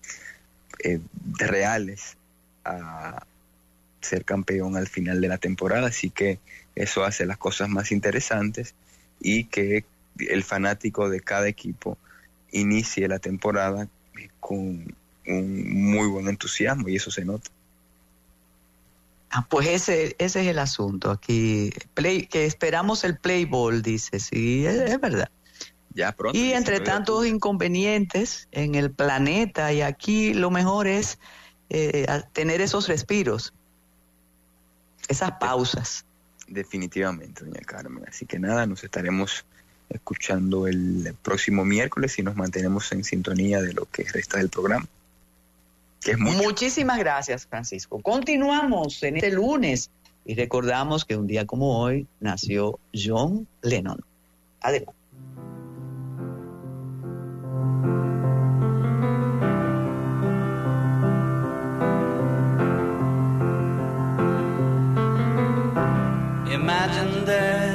eh, reales a ser campeón al final de la temporada, así que eso hace las cosas más interesantes y que el fanático de cada equipo inicie la temporada con un muy buen entusiasmo y eso se nota. Ah, pues ese, ese es el asunto aquí. Play, que esperamos el play ball, dice, sí, es, verdad. Ya pronto. Y entre tantos inconvenientes en el planeta y aquí lo mejor es eh, tener esos respiros, esas pausas. Definitivamente, doña Carmen. Así que nada, nos estaremos escuchando el próximo miércoles y nos mantenemos en sintonía de lo que resta del programa. Muchísimas gracias, Francisco. Continuamos en este lunes y recordamos que un día como hoy nació John Lennon. Adelante. there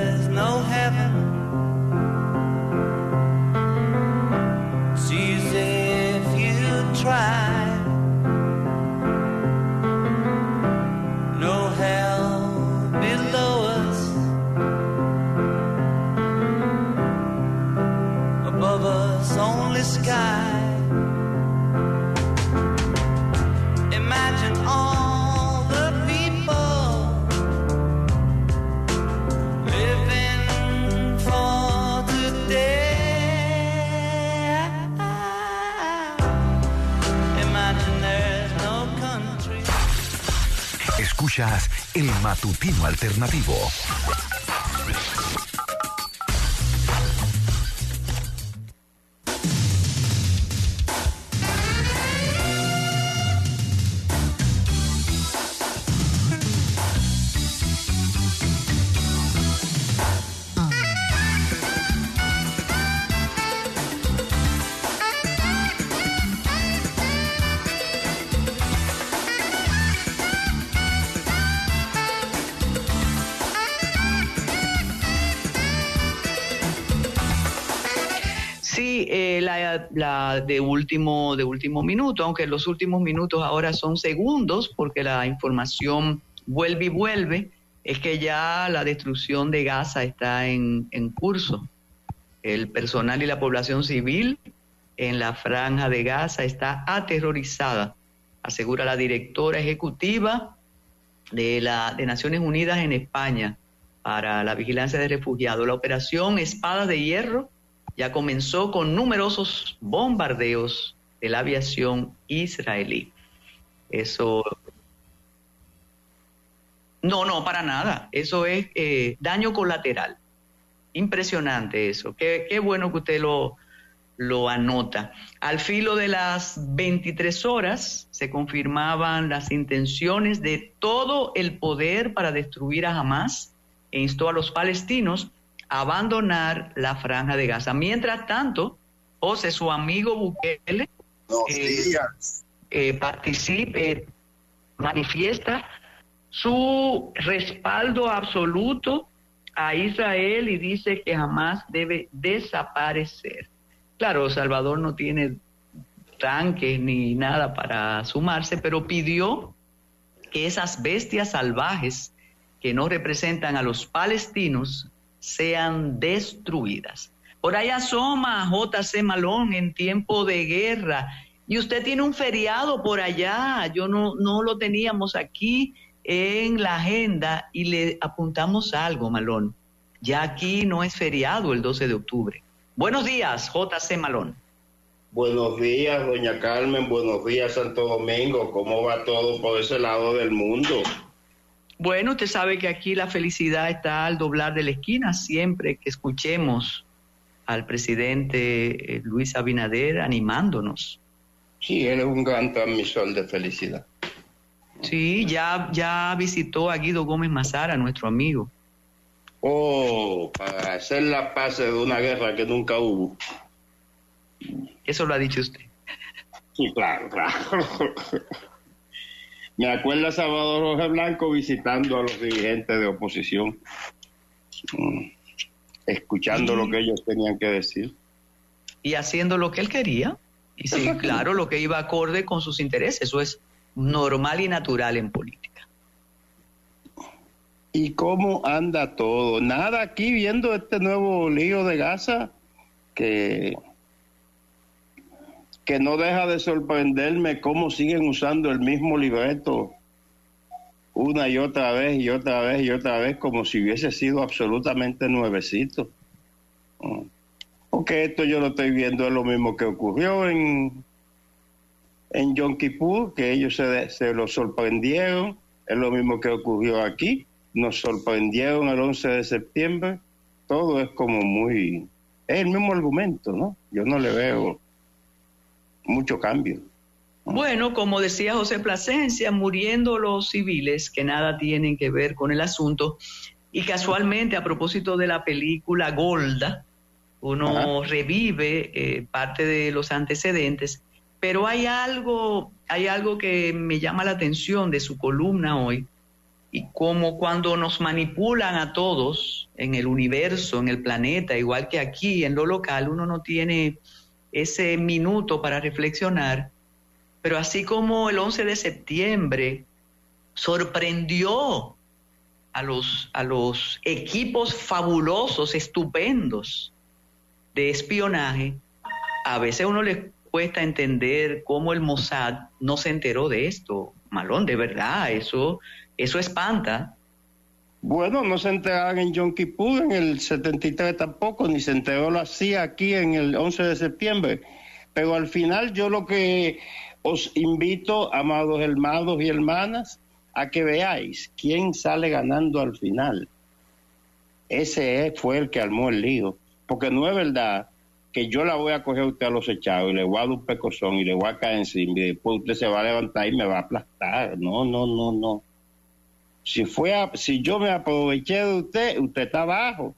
el matutino alternativo. La de último, de último minuto, aunque los últimos minutos ahora son segundos porque la información vuelve y vuelve, es que ya la destrucción de Gaza está en, en curso. El personal y la población civil en la franja de Gaza está aterrorizada, asegura la directora ejecutiva de, la, de Naciones Unidas en España para la vigilancia de refugiados. La operación Espadas de Hierro ya comenzó con numerosos bombardeos de la aviación israelí. Eso... No, no, para nada. Eso es eh, daño colateral. Impresionante eso. Qué, qué bueno que usted lo, lo anota. Al filo de las 23 horas se confirmaban las intenciones de todo el poder para destruir a Hamas e instó a los palestinos abandonar la franja de Gaza. Mientras tanto, José, su amigo Bukele... Días. eh, participe, manifiesta su respaldo absoluto a Israel y dice que jamás debe desaparecer. Claro, Salvador no tiene tanques ni nada para sumarse, pero pidió que esas bestias salvajes que no representan a los palestinos sean destruidas. Por ahí asoma J.C. Malón en tiempo de guerra y usted tiene un feriado por allá, yo no, no lo teníamos aquí en la agenda y le apuntamos algo, Malón. Ya aquí no es feriado el 12 de octubre. Buenos días, J.C. Malón. Buenos días, doña Carmen. Buenos días, Santo Domingo. ¿Cómo va todo por ese lado del mundo? Bueno, usted sabe que aquí la felicidad está al doblar de la esquina siempre que escuchemos al presidente eh, Luis Abinader animándonos. Sí, él es un gran transmisor de felicidad. Sí, ya, ya visitó a Guido Gómez Mazara, nuestro amigo. Oh, para hacer la paz de una guerra que nunca hubo. Eso lo ha dicho usted. Sí, claro, claro. Me acuerda a Salvador Jorge Blanco visitando a los dirigentes de oposición, mm, escuchando lo que ellos tenían que decir. Y haciendo lo que él quería. Y sí, claro, lo que iba acorde con sus intereses. Eso es normal y natural en política. ¿Y cómo anda todo? Nada aquí viendo este nuevo lío de Gaza que, que no deja de sorprenderme cómo siguen usando el mismo libreto una y otra vez y otra vez y otra vez como si hubiese sido absolutamente nuevecito. Porque esto yo lo estoy viendo es lo mismo que ocurrió en en Yom Kippur, que ellos se, se lo sorprendieron, es lo mismo que ocurrió aquí, nos sorprendieron el 11 de septiembre, todo es como muy, es el mismo argumento, ¿no? Yo no le veo mucho cambio. Bueno, como decía José Plasencia, muriendo los civiles que nada tienen que ver con el asunto, y casualmente a propósito de la película Golda, uno revive eh, parte de los antecedentes pero hay algo, hay algo que me llama la atención de su columna hoy, y como cuando nos manipulan a todos en el universo, en el planeta, igual que aquí en lo local, uno no tiene ese minuto para reflexionar, pero así como el 11 de septiembre sorprendió a los, a los equipos fabulosos, estupendos de espionaje, a veces uno le cuesta entender cómo el Mossad no se enteró de esto. Malón, de verdad, eso, eso espanta. Bueno, no se enteraron en Yom Kippur en el 73 tampoco, ni se enteró la CIA aquí en el 11 de septiembre. Pero al final yo lo que os invito, amados hermanos y hermanas, a que veáis quién sale ganando al final. Ese fue el que armó el lío. Porque no es verdad que yo la voy a coger a usted a los echados y le voy a dar un pecozón y le voy a caer encima y después usted se va a levantar y me va a aplastar. No, no, no, no. Si, fue si yo me aproveché de usted, usted está abajo.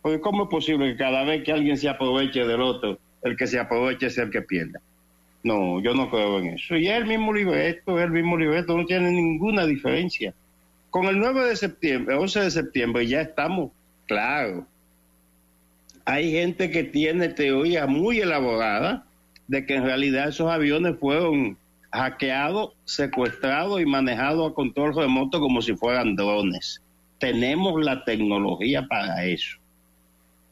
Porque ¿cómo es posible que cada vez que alguien se aproveche del otro, el que se aproveche es el que pierda? No, yo no creo en eso. Y es el mismo libreto, es el mismo libreto, no tiene ninguna diferencia. Con el 9 de septiembre, 11 de septiembre, ya estamos claros hay gente que tiene teoría muy elaborada de que en realidad esos aviones fueron hackeados, secuestrados y manejados a control remoto como si fueran drones. Tenemos la tecnología para eso.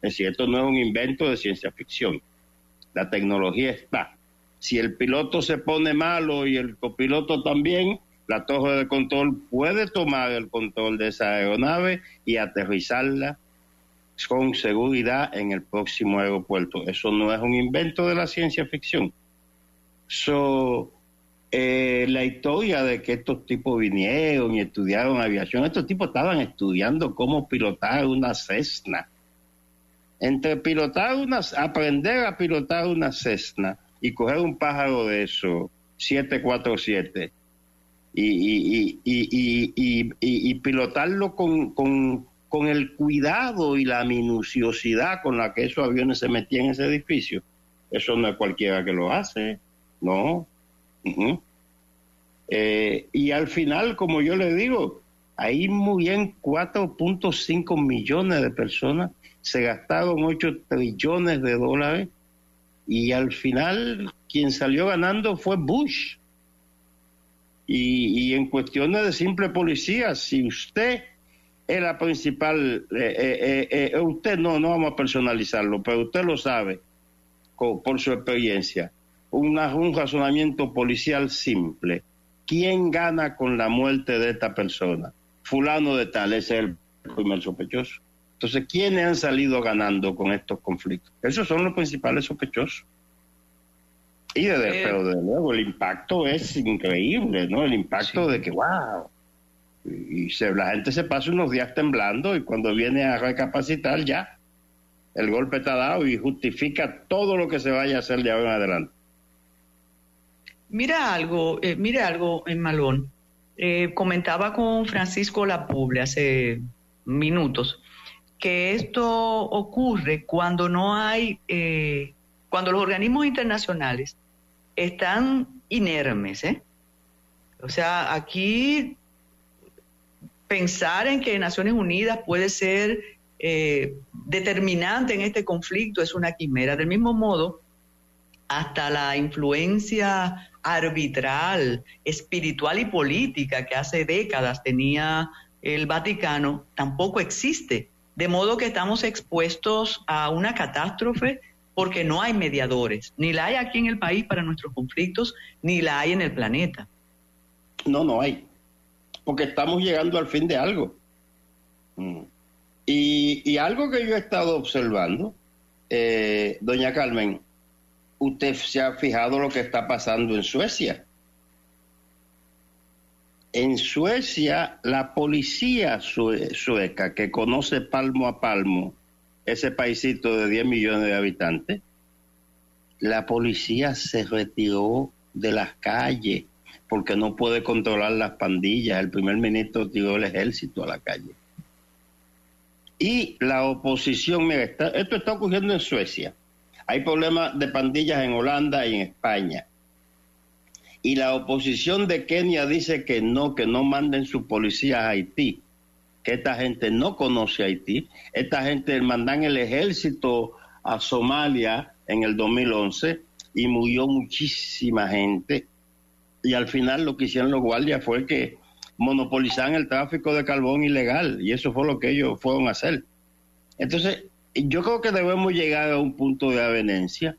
Es cierto, no es un invento de ciencia ficción. La tecnología está. Si el piloto se pone malo y el copiloto también, la torre de control puede tomar el control de esa aeronave y aterrizarla con seguridad en el próximo aeropuerto. Eso no es un invento de la ciencia ficción. So, eh, la historia de que estos tipos vinieron y estudiaron aviación, estos tipos estaban estudiando cómo pilotar una Cessna. Entre pilotar una, aprender a pilotar una Cessna y coger un pájaro de eso, 747, y, y, y, y, pilotarlo con, con con el cuidado y la minuciosidad con la que esos aviones se metían en ese edificio. Eso no es cualquiera que lo hace, no. Eh, y al final, como yo le digo, ahí muy bien 4.5 millones de personas se gastaron 8 trillones de dólares y al final quien salió ganando fue Bush. Y, en cuestiones de simple policía, si usted es la principal, eh, eh, usted no, no vamos a personalizarlo, pero usted lo sabe por su experiencia. Un razonamiento policial simple. ¿Quién gana con la muerte de esta persona? Fulano de tal, ese es el primer sospechoso. Entonces, ¿quiénes han salido ganando con estos conflictos? Esos son los principales sospechosos. Y desde, pero desde luego el impacto es increíble, ¿no? El impacto de que, wow. Y, se, la gente se pasa unos días temblando y cuando viene a recapacitar ya, el golpe está dado y justifica todo lo que se vaya a hacer de ahora en adelante. Mira algo, eh, mira algo en Malón. Eh, comentaba con Francisco Lapuble hace minutos que esto ocurre cuando no hay, eh, cuando los organismos internacionales están inermes. ¿eh? O sea, aquí pensar en que Naciones Unidas puede ser eh, determinante en este conflicto es una quimera. Del mismo modo, hasta la influencia arbitral, espiritual y política que hace décadas tenía el Vaticano, tampoco existe. De modo que estamos expuestos a una catástrofe porque no hay mediadores, ni la hay aquí en el país para nuestros conflictos, ni la hay en el planeta. No, no hay, porque estamos llegando al fin de algo. Mm. Y, algo que yo he estado observando, eh, doña Carmen, usted se ha fijado lo que está pasando en Suecia. En Suecia, la policía sueca, que conoce palmo a palmo ese paisito de 10 millones de habitantes, la policía se retiró de las calles porque no puede controlar las pandillas. El primer ministro tiró el ejército a la calle. Y la oposición, mira, esto está ocurriendo en Suecia. Hay problemas de pandillas en Holanda y en España. Y la oposición de Kenia dice que no, que no manden su policía a Haití que esta gente no conoce Haití. Esta gente mandan el ejército a Somalia en el 2011 y murió muchísima gente. Y al final lo que hicieron los guardias fue que monopolizaran el tráfico de carbón ilegal y eso fue lo que ellos fueron a hacer. Entonces, yo creo que debemos llegar a un punto de avenencia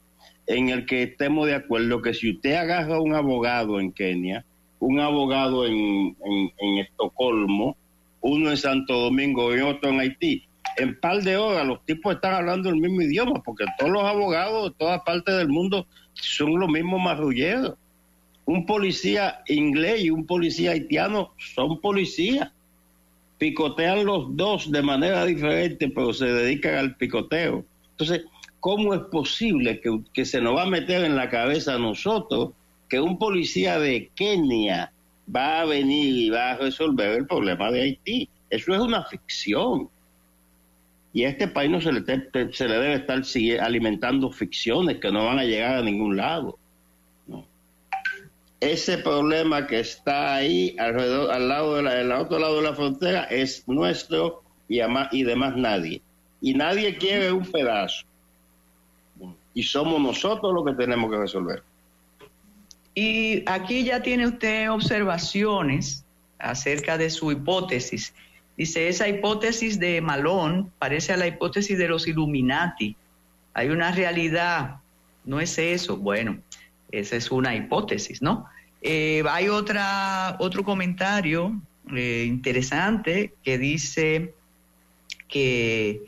en el que estemos de acuerdo que si usted agarra un abogado en Kenia, un abogado en, en Estocolmo, uno en Santo Domingo y otro en Haití. En par de horas los tipos están hablando el mismo idioma, porque todos los abogados de todas partes del mundo son los mismos marrulleros. Un policía inglés y un policía haitiano son policías. Picotean los dos de manera diferente, pero se dedican al picoteo. Entonces, ¿cómo es posible que, que se nos va a meter en la cabeza a nosotros que un policía de Kenia va a venir y va a resolver el problema de Haití. Eso es una ficción. Y a este país no se le, se le debe estar alimentando ficciones que no van a llegar a ningún lado. Ese problema que está ahí alrededor, al lado de la, otro lado de la frontera es nuestro y, y de más nadie. Y nadie quiere un pedazo. Y somos nosotros los que tenemos que resolver. Y aquí ya tiene usted observaciones acerca de su hipótesis. Dice, esa hipótesis de Malón parece a la hipótesis de los Illuminati. Hay una realidad, no es eso. Bueno, esa es una hipótesis, ¿no? Eh, hay otra, otro comentario eh, interesante que dice que,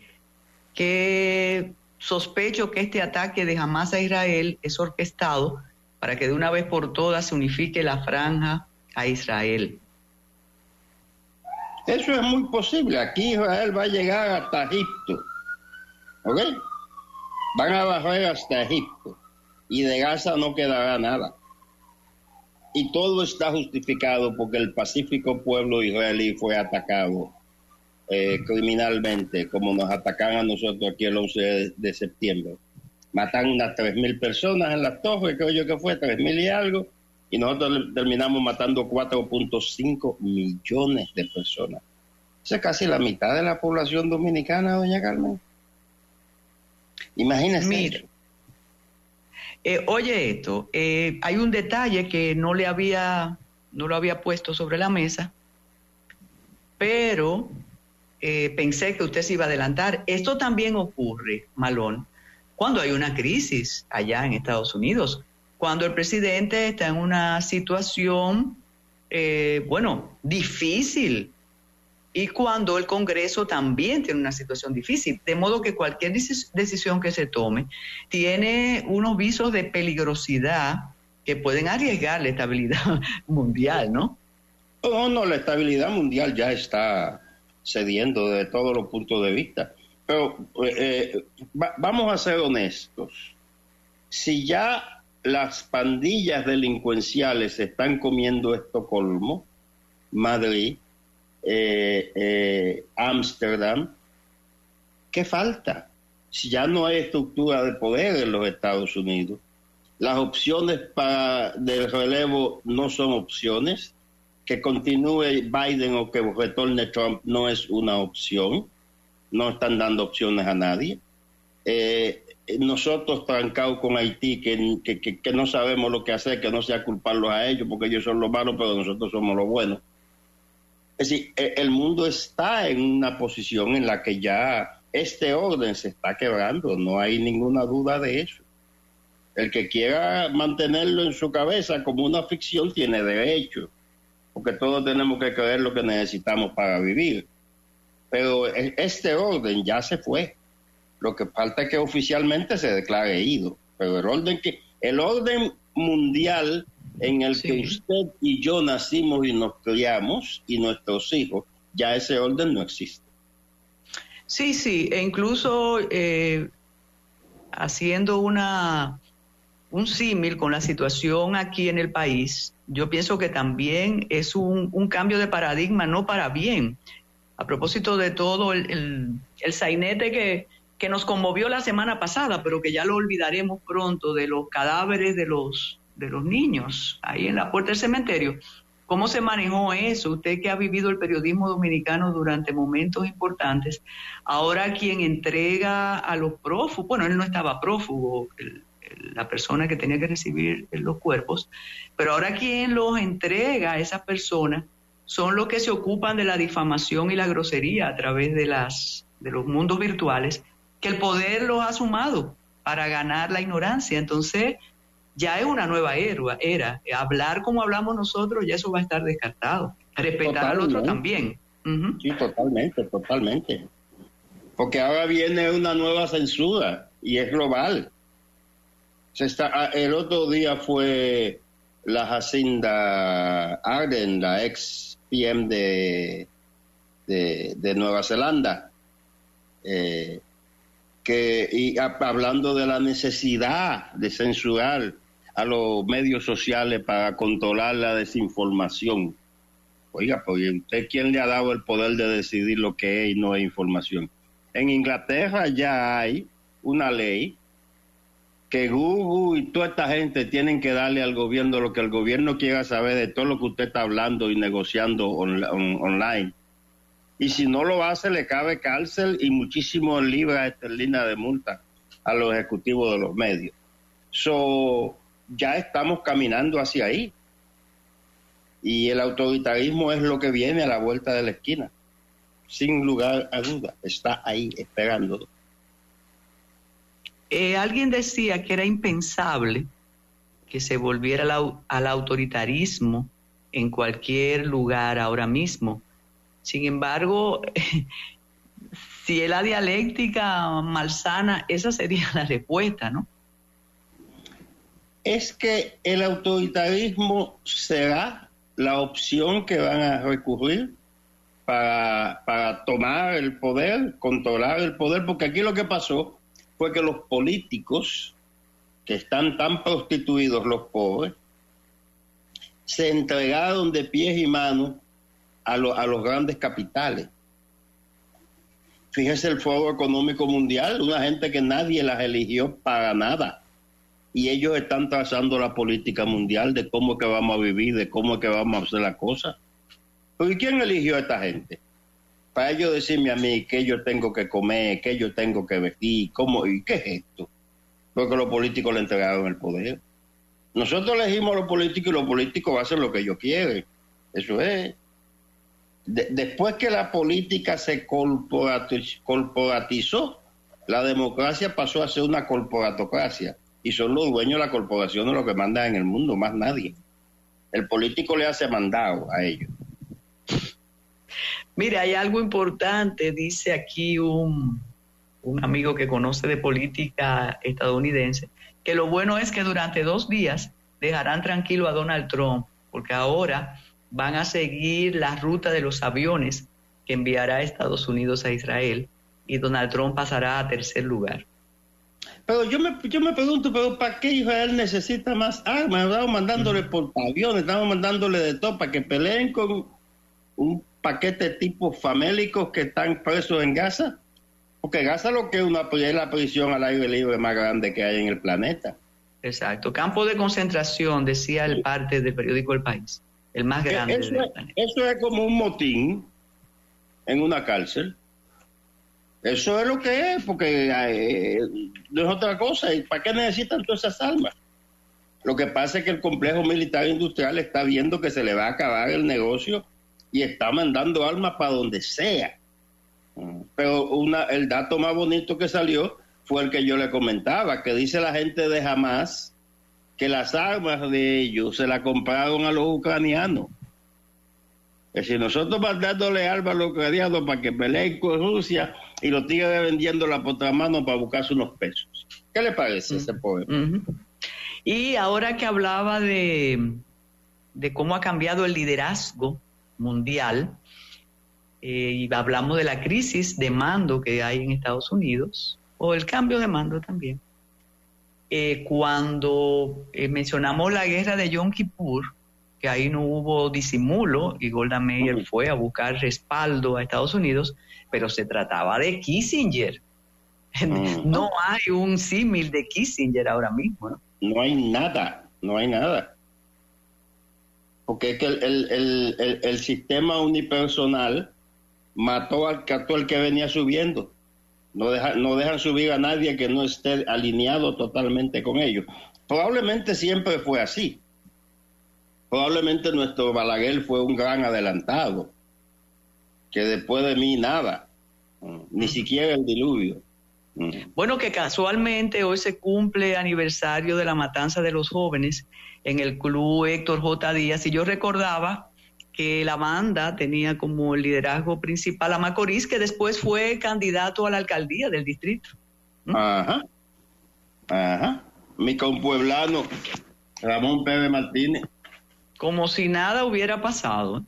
que sospecho que este ataque de Hamas a Israel es orquestado para que de una vez por todas se unifique la franja a Israel. Eso es muy posible. Aquí Israel va a llegar hasta Egipto. ¿Ok? Van a bajar hasta Egipto. Y de Gaza no quedará nada. Y todo está justificado porque el pacífico pueblo israelí fue atacado eh, criminalmente, como nos atacan a nosotros aquí el 11 de septiembre matan unas 3.000 personas en las torres, creo yo que fue, 3.000 y algo, y nosotros terminamos matando 4.5 millones de personas. Esa es casi la mitad de la población dominicana, doña Carmen. Imagínese. Mire, eh, oye esto, eh, hay un detalle que no le había, no lo había puesto sobre la mesa, pero eh, pensé que usted se iba a adelantar. Esto también ocurre, Malón, cuando hay una crisis allá en Estados Unidos, cuando el presidente está en una situación, bueno, difícil y cuando el Congreso también tiene una situación difícil. De modo que cualquier decisión que se tome tiene unos visos de peligrosidad que pueden arriesgar la estabilidad mundial, ¿no? No, no, la estabilidad mundial ya está cediendo de todos los puntos de vista. Pero eh, eh, vamos a ser honestos. Si ya las pandillas delincuenciales están comiendo Estocolmo, Madrid, Ámsterdam, eh, ¿qué falta? Si ya no hay estructura de poder en los Estados Unidos, las opciones para del relevo no son opciones, que continúe Biden o que retorne Trump no es una opción, no están dando opciones a nadie. Eh, nosotros trancados con Haití, que, que, que, no sabemos lo que hacer, que no sea culparlos a ellos, porque ellos son los malos, pero nosotros somos los buenos. Es decir, e, el mundo está en una posición en la que ya este orden se está quebrando, no hay ninguna duda de eso. El que quiera mantenerlo en su cabeza como una ficción tiene derecho, porque todos tenemos que creer lo que necesitamos para vivir. Pero e, este orden ya se fue. Lo que falta es que oficialmente se declare ido. Pero el orden que el orden mundial en el que usted y yo nacimos y nos criamos y nuestros hijos, ya ese orden no existe. Sí, sí, e incluso eh, haciendo una un símil con la situación aquí en el país, yo pienso que también es un, cambio de paradigma, no para bien. A propósito de todo el, el, sainete que, que nos conmovió la semana pasada, pero que ya lo olvidaremos pronto, de los cadáveres de los de los niños ahí en la puerta del cementerio. ¿Cómo se manejó eso? Usted que ha vivido el periodismo dominicano durante momentos importantes, ahora quien entrega a los prófugos, bueno, él no estaba prófugo, la persona que tenía que recibir los cuerpos, pero ahora quien los entrega a esas personas son los que se ocupan de la difamación y la grosería a través de, las, de los mundos virtuales, que el poder los ha sumado para ganar la ignorancia. Entonces, ya es una nueva era, era. Hablar como hablamos nosotros, ya eso va a estar descartado. Respetar al otro también. Sí, totalmente, totalmente. Porque ahora viene una nueva censura y es global. Se está, ah, el otro día fue la Jacinda Arden, la ex PM de, de, Nueva Zelanda, eh, que y hablando de la necesidad de censurar a los medios sociales para controlar la desinformación. Oiga, pues ¿usted quién le ha dado el poder de decidir lo que es y no es información? En Inglaterra ya hay una ley que Google y toda esta gente tienen que darle al gobierno lo que el gobierno quiera saber de todo lo que usted está hablando y negociando online. Y si no lo hace, le cabe cárcel y muchísimos libras esterlinas de multa a los ejecutivos de los medios. So, ya estamos caminando hacia ahí. Y el autoritarismo es lo que viene a la vuelta de la esquina, sin lugar a duda, está ahí esperando. Eh, alguien decía que era impensable que se volviera al autoritarismo en cualquier lugar ahora mismo. Sin embargo, si es la dialéctica malsana, esa sería la respuesta, ¿no? Es que el autoritarismo será la opción que van a recurrir para, tomar el poder, controlar el poder, porque aquí lo que pasó fue que los políticos, que están tan prostituidos los pobres, se entregaron de pies y manos a, a los grandes capitales. Fíjese el Foro Económico Mundial, una gente que nadie las eligió para nada y ellos están trazando la política mundial de cómo es que vamos a vivir, de cómo es que vamos a hacer la cosa. ¿Y quién eligió a esta gente? Para ellos decirme a mí que yo tengo que comer, que yo tengo que vestir, cómo y qué es esto. Porque los políticos le entregaron el poder. Nosotros elegimos a los políticos y los políticos hacen lo que ellos quieren. Eso es. después que la política se corporatizó, la democracia pasó a ser una corporatocracia y son los dueños de la corporación de lo que mandan en el mundo, más nadie. El político le hace mandado a ellos. Mira, hay algo importante, dice aquí un, un amigo que conoce de política estadounidense, que lo bueno es que durante dos días dejarán tranquilo a Donald Trump, porque ahora van a seguir la ruta de los aviones que enviará Estados Unidos a Israel y Donald Trump pasará a tercer lugar. Pero yo me, yo me pregunto, ¿pero ¿para qué Israel necesita más armas? Estamos mandándole por aviones, estamos mandándole de todo para que peleen con un paquete tipo famélicos que están presos en Gaza. Porque Gaza lo que es, una, es la prisión al aire libre más grande que hay en el planeta. Exacto. Campo de concentración, decía el parte del periódico El País. El más grande eso, del planeta. Eso es como un motín en una cárcel eso es lo que es, porque eh, no es otra cosa. ¿Y para qué necesitan todas esas armas? Lo que pasa es que el complejo militar industrial está viendo que se le va a acabar el negocio y está mandando armas para donde sea. Pero una, el dato más bonito que salió fue el que yo le comentaba, que dice la gente de Hamas que las armas de ellos se las compraron a los ucranianos. Es decir, nosotros mandándole armas a los ucranianos para que peleen con Rusia y los tigres vendiendo la mano para buscarse unos pesos. ¿Qué le parece ese poema? Y ahora que hablaba de, de, cómo ha cambiado el liderazgo mundial, eh, y hablamos de la crisis de mando que hay en Estados Unidos, o el cambio de mando también. Eh, cuando eh, mencionamos la guerra de Yom Kippur, que ahí no hubo disimulo y Golda Meir fue a buscar respaldo a Estados Unidos, pero se trataba de Kissinger. No hay un símil de Kissinger ahora mismo. ¿no? no hay nada, no hay nada. Porque es que el, sistema unipersonal mató al, al que venía subiendo. No, deja, no dejan subir a nadie que no esté alineado totalmente con ellos. Probablemente siempre fue así. Probablemente nuestro Balaguer fue un gran adelantado que después de mí nada, ni siquiera el diluvio. Bueno, que casualmente hoy se cumple aniversario de la matanza de los jóvenes en el club Héctor J. Díaz y yo recordaba que la banda tenía como liderazgo principal a Macorís, que después fue candidato a la alcaldía del distrito. ¿Mm? Ajá, ajá. Mi compueblano, Ramón Pérez Martínez. Como si nada hubiera pasado.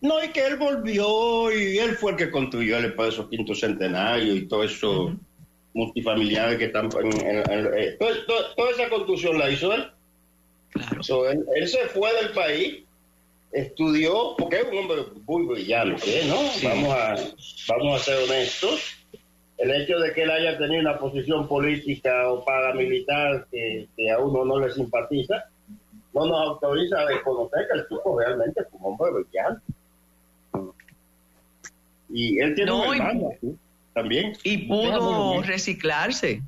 No, y que él volvió y él fue el que construyó el Expreso Quinto Centenario y todo eso multifamiliares que están en, eh, toda, esa construcción la hizo él. Claro. él, se fue del país, estudió, porque es un hombre muy brillante, ¿no? Vamos, a, vamos a ser honestos. El hecho de que él haya tenido una posición política o paramilitar que, que a uno no le simpatiza, no nos autoriza a desconocer que el tipo realmente es un hombre brillante. Y él tiene un hermano también. Y pudo reciclarse.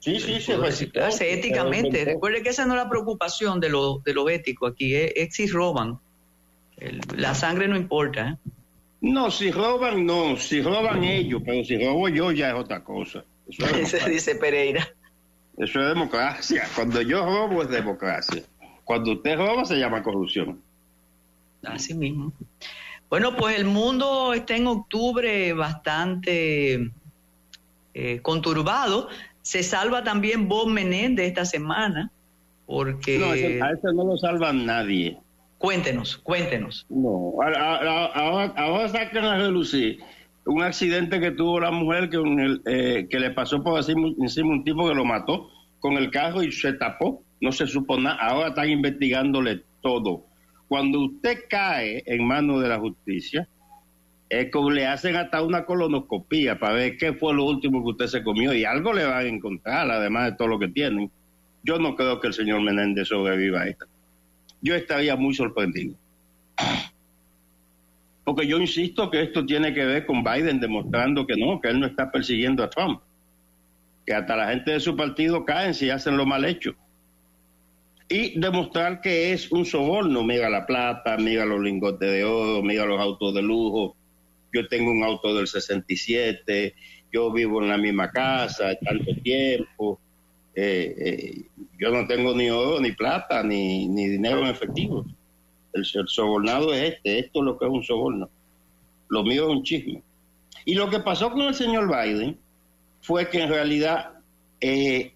Sí, sí, sí. Reciclarse éticamente. Recuerde que esa no es la preocupación de lo, de lo ético aquí, es, si roban. la sangre no importa. ¿eh? No, si roban, no. Si roban ellos, pero si robo yo ya es otra cosa. Eso dice Pereira. Eso es democracia. Cuando yo robo es democracia. Cuando usted roba se llama corrupción. Así mismo. Bueno, pues el mundo está en octubre bastante eh, conturbado. Se salva también Bob Menéndez esta semana, porque... No, a eso no lo salva nadie. Cuéntenos, cuéntenos. No, ahora, ahora, sacan a relucir un accidente que tuvo la mujer que, eh, que le pasó por encima un tipo que lo mató con el carro y se tapó. No se supo nada. Ahora están investigándole todo cuando usted cae en manos de la justicia, es como le hacen hasta una colonoscopía para ver qué fue lo último que usted se comió y algo le van a encontrar, además de todo lo que tienen. yo no creo que el señor Menéndez sobreviva a esto. Yo estaría muy sorprendido. Porque yo insisto que esto tiene que ver con Biden demostrando que no, que él no está persiguiendo a Trump. Que hasta la gente de su partido caen si hacen lo mal hecho. Y demostrar que es un soborno. Mira la plata, mira los lingotes de oro, mira los autos de lujo. Yo tengo un auto del 67, yo vivo en la misma casa tanto tiempo. Eh, eh, yo no tengo ni oro, ni plata, ni, ni dinero en efectivo. El, sobornado es este, esto es lo que es un soborno. Lo mío es un chisme. Y lo que pasó con el señor Biden fue que en realidad eh,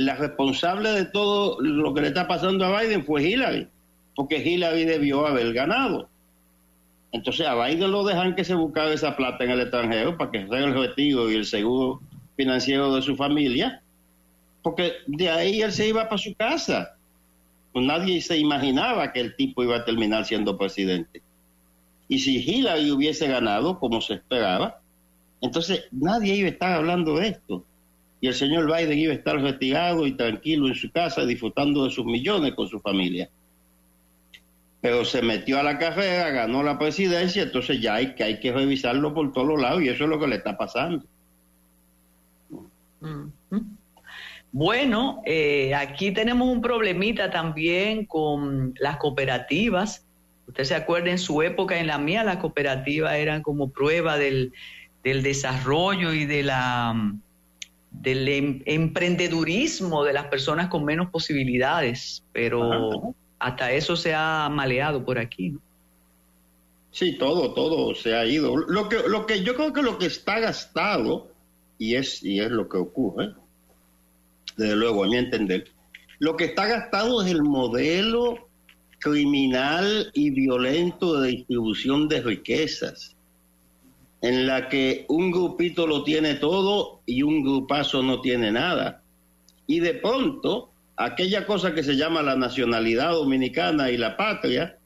la responsable de todo lo que le está pasando a Biden fue Hillary, porque Hillary debió haber ganado. Entonces a Biden lo dejan que se buscara esa plata en el extranjero para que sea el retiro y el seguro financiero de su familia, porque de ahí él se iba para su casa. Pues nadie se imaginaba que el tipo iba a terminar siendo presidente. Y si Hillary hubiese ganado, como se esperaba, entonces nadie iba a estar hablando de esto. Y el señor Biden iba a estar retirado y tranquilo en su casa, disfrutando de sus millones con su familia. Pero se metió a la carrera, ganó la presidencia, entonces ya hay que, hay que revisarlo por todos lados y eso es lo que le está pasando. Bueno, eh, aquí tenemos un problemita también con las cooperativas. Usted se acuerda, en su época, en la mía, las cooperativas eran como prueba del, desarrollo y de la, del em, emprendedurismo de las personas con menos posibilidades, pero hasta eso se ha maleado por aquí. ¿no? Sí, todo, todo se ha ido. Lo que, lo que yo creo que lo que está gastado, y es, y es lo que ocurre, desde luego, a mi entender. Lo que está gastado es el modelo criminal y violento de distribución de riquezas, en la que un grupito lo tiene todo y un grupazo no tiene nada. Y de pronto, aquella cosa que se llama la nacionalidad dominicana y la patria,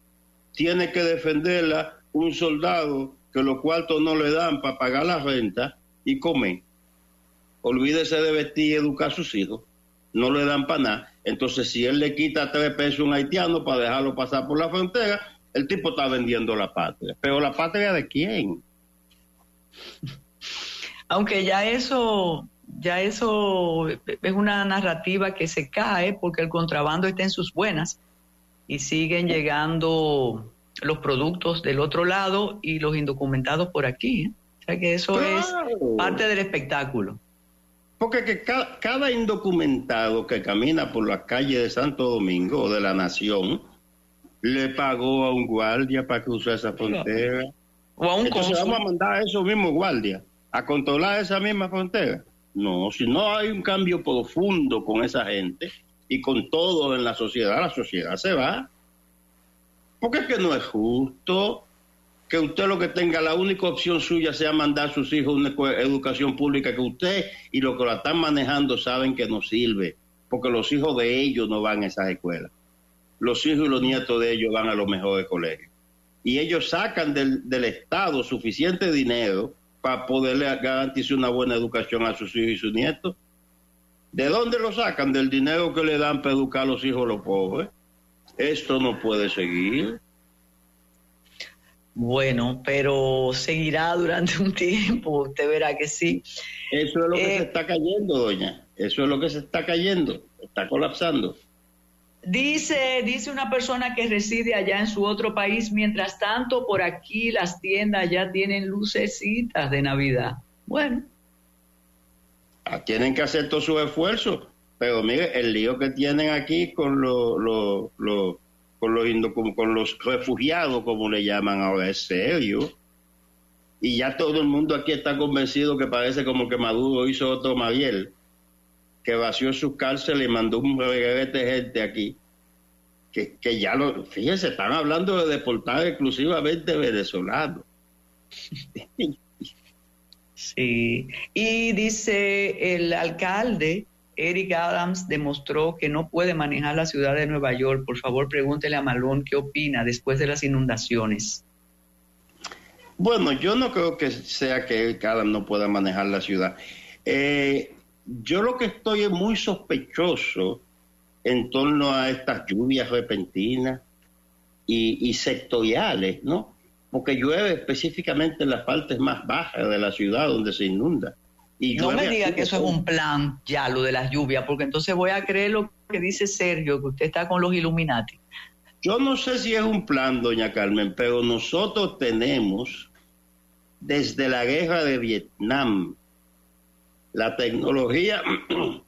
tiene que defenderla un soldado que los cuartos no le dan para pagar la renta y comer olvídese de vestir y educar a sus hijos, no le dan para nada. Entonces, si él le quita tres pesos a un haitiano para dejarlo pasar por la frontera, el tipo está vendiendo la patria. Pero la patria de quién? Aunque ya eso, ya eso es una narrativa que se cae porque el contrabando está en sus buenas y siguen llegando los productos del otro lado y los indocumentados por aquí. ¿eh? O sea que eso es parte del espectáculo. Porque que cada, indocumentado que camina por la calle de Santo Domingo o de la Nación le pagó a un guardia para cruzar esa frontera. O a un Entonces vamos a mandar a esos mismos guardias a controlar esa misma frontera. No, si no hay un cambio profundo con esa gente y con todo en la sociedad, la sociedad se va. Porque es que no es justo que usted lo que tenga, la única opción suya sea mandar a sus hijos a una educación pública que usted y los que la están manejando saben que no sirve, porque los hijos de ellos no van a esas escuelas. Los hijos y los nietos de ellos van a los mejores colegios. Y ellos sacan del, del Estado suficiente dinero para poderle garantizar una buena educación a sus hijos y sus nietos. ¿De dónde lo sacan? Del dinero que le dan para educar a los hijos de los pobres. Esto no puede seguir. Bueno, pero seguirá durante un tiempo, usted verá que sí. Eso es lo que se eh, está cayendo, doña. Eso es lo que se está cayendo, está colapsando. Dice, dice una persona que reside allá en su otro país, mientras tanto por aquí las tiendas ya tienen lucecitas de Navidad. Bueno. Ah, tienen que hacer todo su esfuerzo, pero mire, el lío que tienen aquí con lo, con los, con los refugiados, como le llaman ahora, es serio. Y ya todo el mundo aquí está convencido que parece como que Maduro hizo otro Mariel, que vació su cárcel y mandó un reguete de gente aquí. Que, que ya lo, fíjense, están hablando de deportar exclusivamente venezolanos. Sí, y dice el alcalde Eric Adams demostró que no puede manejar la ciudad de Nueva York. Por favor, pregúntele a Malón qué opina después de las inundaciones. Bueno, yo no creo que sea que Eric Adams no pueda manejar la ciudad. Eh, yo lo que estoy es muy sospechoso en torno a estas lluvias repentinas y, sectoriales, ¿no? Porque llueve específicamente en las partes más bajas de la ciudad donde se inunda. Y no me diga que eso es un plan ya, lo de las lluvias, porque entonces voy a creer lo que dice Sergio, que usted está con los Illuminati. Yo no sé si es un plan, doña Carmen, pero nosotros tenemos desde la guerra de Vietnam la tecnología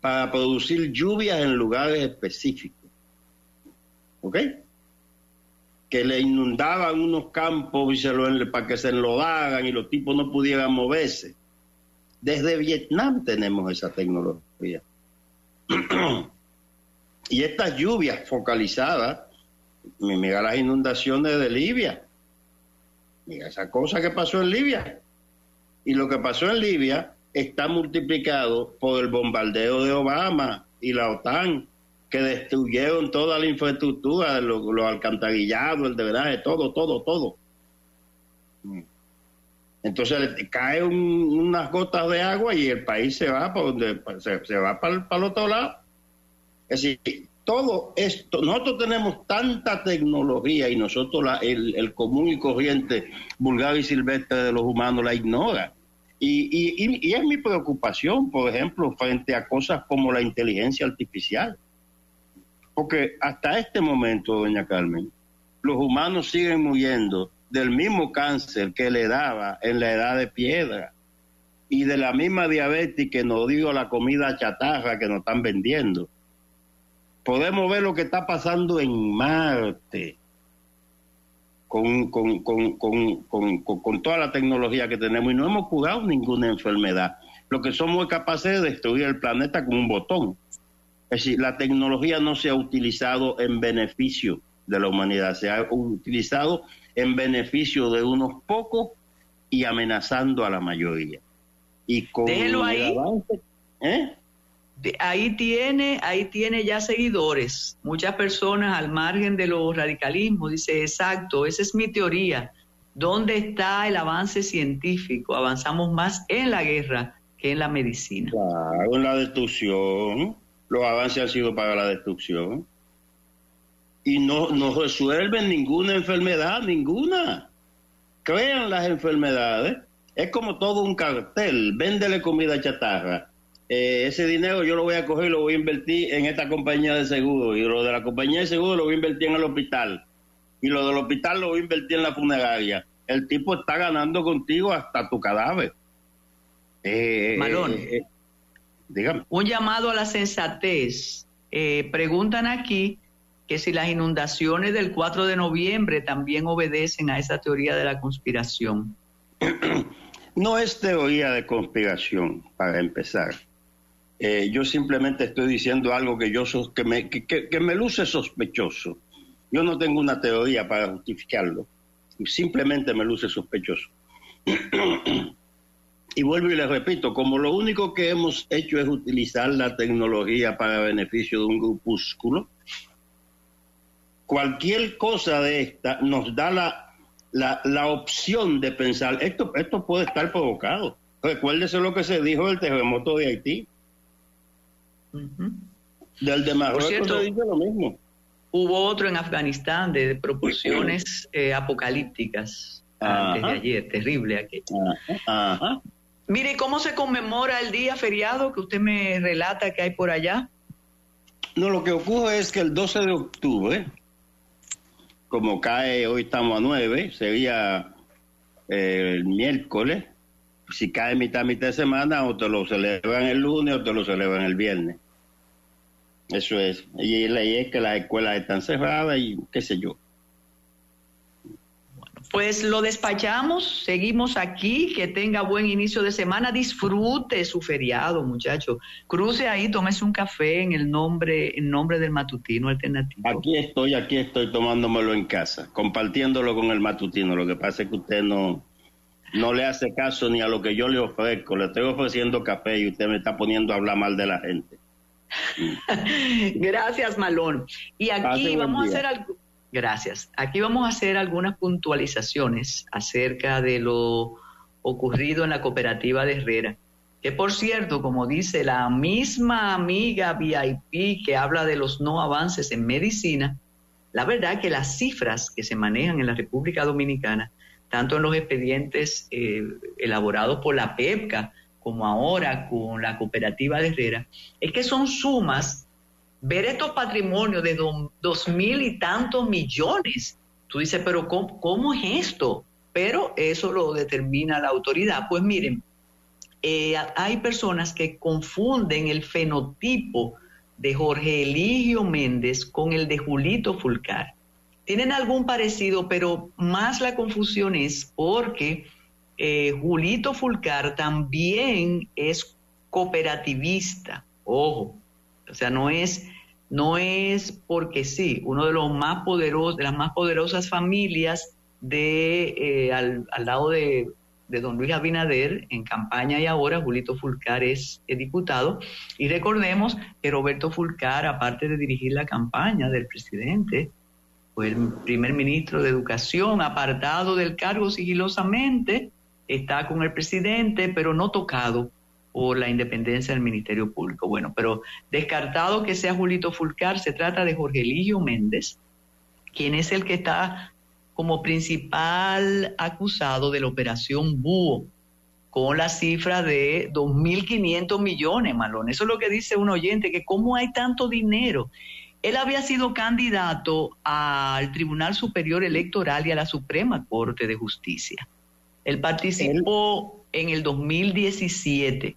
para producir lluvias en lugares específicos. ¿Ok? Que le inundaban unos campos y se para que se enlodaran y los tipos no pudieran moverse. Desde Vietnam tenemos esa tecnología. y estas lluvias focalizadas, mira las inundaciones de Libia, mira esa cosa que pasó en Libia. Y lo que pasó en Libia está multiplicado por el bombardeo de Obama y la OTAN, que destruyeron toda la infraestructura, los, alcantarillados, el drenaje, todo, todo, todo. Entonces cae unas gotas de agua y el país se va por donde se, va para, el otro lado. Es decir, todo esto, nosotros tenemos tanta tecnología y nosotros el, el, común y corriente vulgar y silvestre de los humanos la ignora. Y, y, es mi preocupación, por ejemplo, frente a cosas como la inteligencia artificial. Porque hasta este momento, doña Carmen, los humanos siguen muriendo del mismo cáncer que le daba en la edad de piedra y de la misma diabetes que nos dio la comida chatarra que nos están vendiendo. Podemos ver lo que está pasando en Marte con, con, con, con, toda la tecnología que tenemos y no hemos curado ninguna enfermedad. Lo que somos capaces de destruir el planeta con un botón. Es decir, la tecnología no se ha utilizado en beneficio de la humanidad, se ha utilizado en beneficio de unos pocos y amenazando a la mayoría. Y con Déjelo ahí. ¿eh? Ahí tiene, ahí tiene ya seguidores, muchas personas al margen de los radicalismos, dice, exacto, esa es mi teoría. ¿Dónde está el avance científico? Avanzamos más en la guerra que en la medicina. Claro, en la destrucción. Los avances han sido para la destrucción. Y no, no resuelven ninguna enfermedad, ninguna. Crean las enfermedades. Es como todo un cartel. Véndele comida chatarra eh, ese dinero yo lo voy a coger y lo voy a invertir en esta compañía de seguro. Y lo de la compañía de seguro lo voy a invertir en el hospital. Y lo del hospital lo voy a invertir en la funeraria. El tipo está ganando contigo hasta tu cadáver. Eh, Malón, eh, dígame. Un llamado a la sensatez. preguntan aquí que si las inundaciones del 4 de noviembre también obedecen a esa teoría de la conspiración. No es teoría de conspiración, para empezar. Eh, yo simplemente estoy diciendo algo que, yo que, me, que, me luce sospechoso. Yo no tengo una teoría para justificarlo. Simplemente me luce sospechoso. y vuelvo y le repito, como lo único que hemos hecho es utilizar la tecnología para beneficio de un grupúsculo, cualquier cosa de esta nos da la, la, la opción de pensar, esto, esto puede estar provocado. Recuérdese lo que se dijo del terremoto de Haití. Del de Marruecos lo mismo. Hubo otro en Afganistán de, proporciones eh, apocalípticas antes de ayer, terrible aquí. Mire, ¿cómo se conmemora el día feriado que usted me relata que hay por allá? No, lo que ocurre es que el 12 de octubre, como cae, hoy estamos a 9, sería eh, el miércoles, si cae mitad, mitad de semana, o te lo celebran el lunes o te lo celebran el viernes. Eso es. Y la ley es que las escuelas están cerradas y qué sé yo. Pues lo despachamos, seguimos aquí, que tenga buen inicio de semana, disfrute su feriado, muchacho. Cruce ahí, tómese un café en el nombre, en nombre del matutino alternativo. Aquí estoy, aquí estoy tomándomelo en casa, compartiéndolo con el matutino. Lo que pasa es que usted no, no le hace caso ni a lo que yo le ofrezco. Le estoy ofreciendo café y usted me está poniendo a hablar mal de la gente. Gracias, Malón. Y aquí vamos a hacer algo. Gracias. Aquí vamos a hacer algunas puntualizaciones acerca de lo ocurrido en la cooperativa de Herrera. que por cierto, como dice la misma amiga VIP que habla de los no avances en medicina, la verdad que las cifras que se manejan en la República Dominicana, tanto en los expedientes eh, elaborados por la PEPCA como ahora con la cooperativa de Herrera, es que son sumas, ver estos patrimonios de dos mil y tantos millones. Tú dices, pero ¿cómo, es esto? Pero eso lo determina la autoridad. Pues miren, eh, hay personas que confunden el fenotipo de Jorge Eligio Méndez con el de Julito Fulcar. Tienen algún parecido, pero más la confusión es porque eh, Julito Fulcar también es cooperativista. Ojo, o sea, no es, no es porque sí, uno de los más poderosos, de las más poderosas familias de eh, al, lado de, de, don Luis Abinader en campaña y ahora Julito Fulcar es diputado. Y recordemos que Roberto Fulcar, aparte de dirigir la campaña del presidente, fue el primer ministro de Educación, apartado del cargo sigilosamente, está con el presidente, pero no tocado por la independencia del Ministerio Público. Bueno, pero descartado que sea Julito Fulcar, se trata de Jorge Eligio Méndez, quien es el que está como principal acusado de la operación Búho, con la cifra de 2.500 millones, Malón. Eso es lo que dice un oyente, que cómo hay tanto dinero. Él había sido candidato al Tribunal Superior Electoral y a la Suprema Corte de Justicia. Él participó en el 2017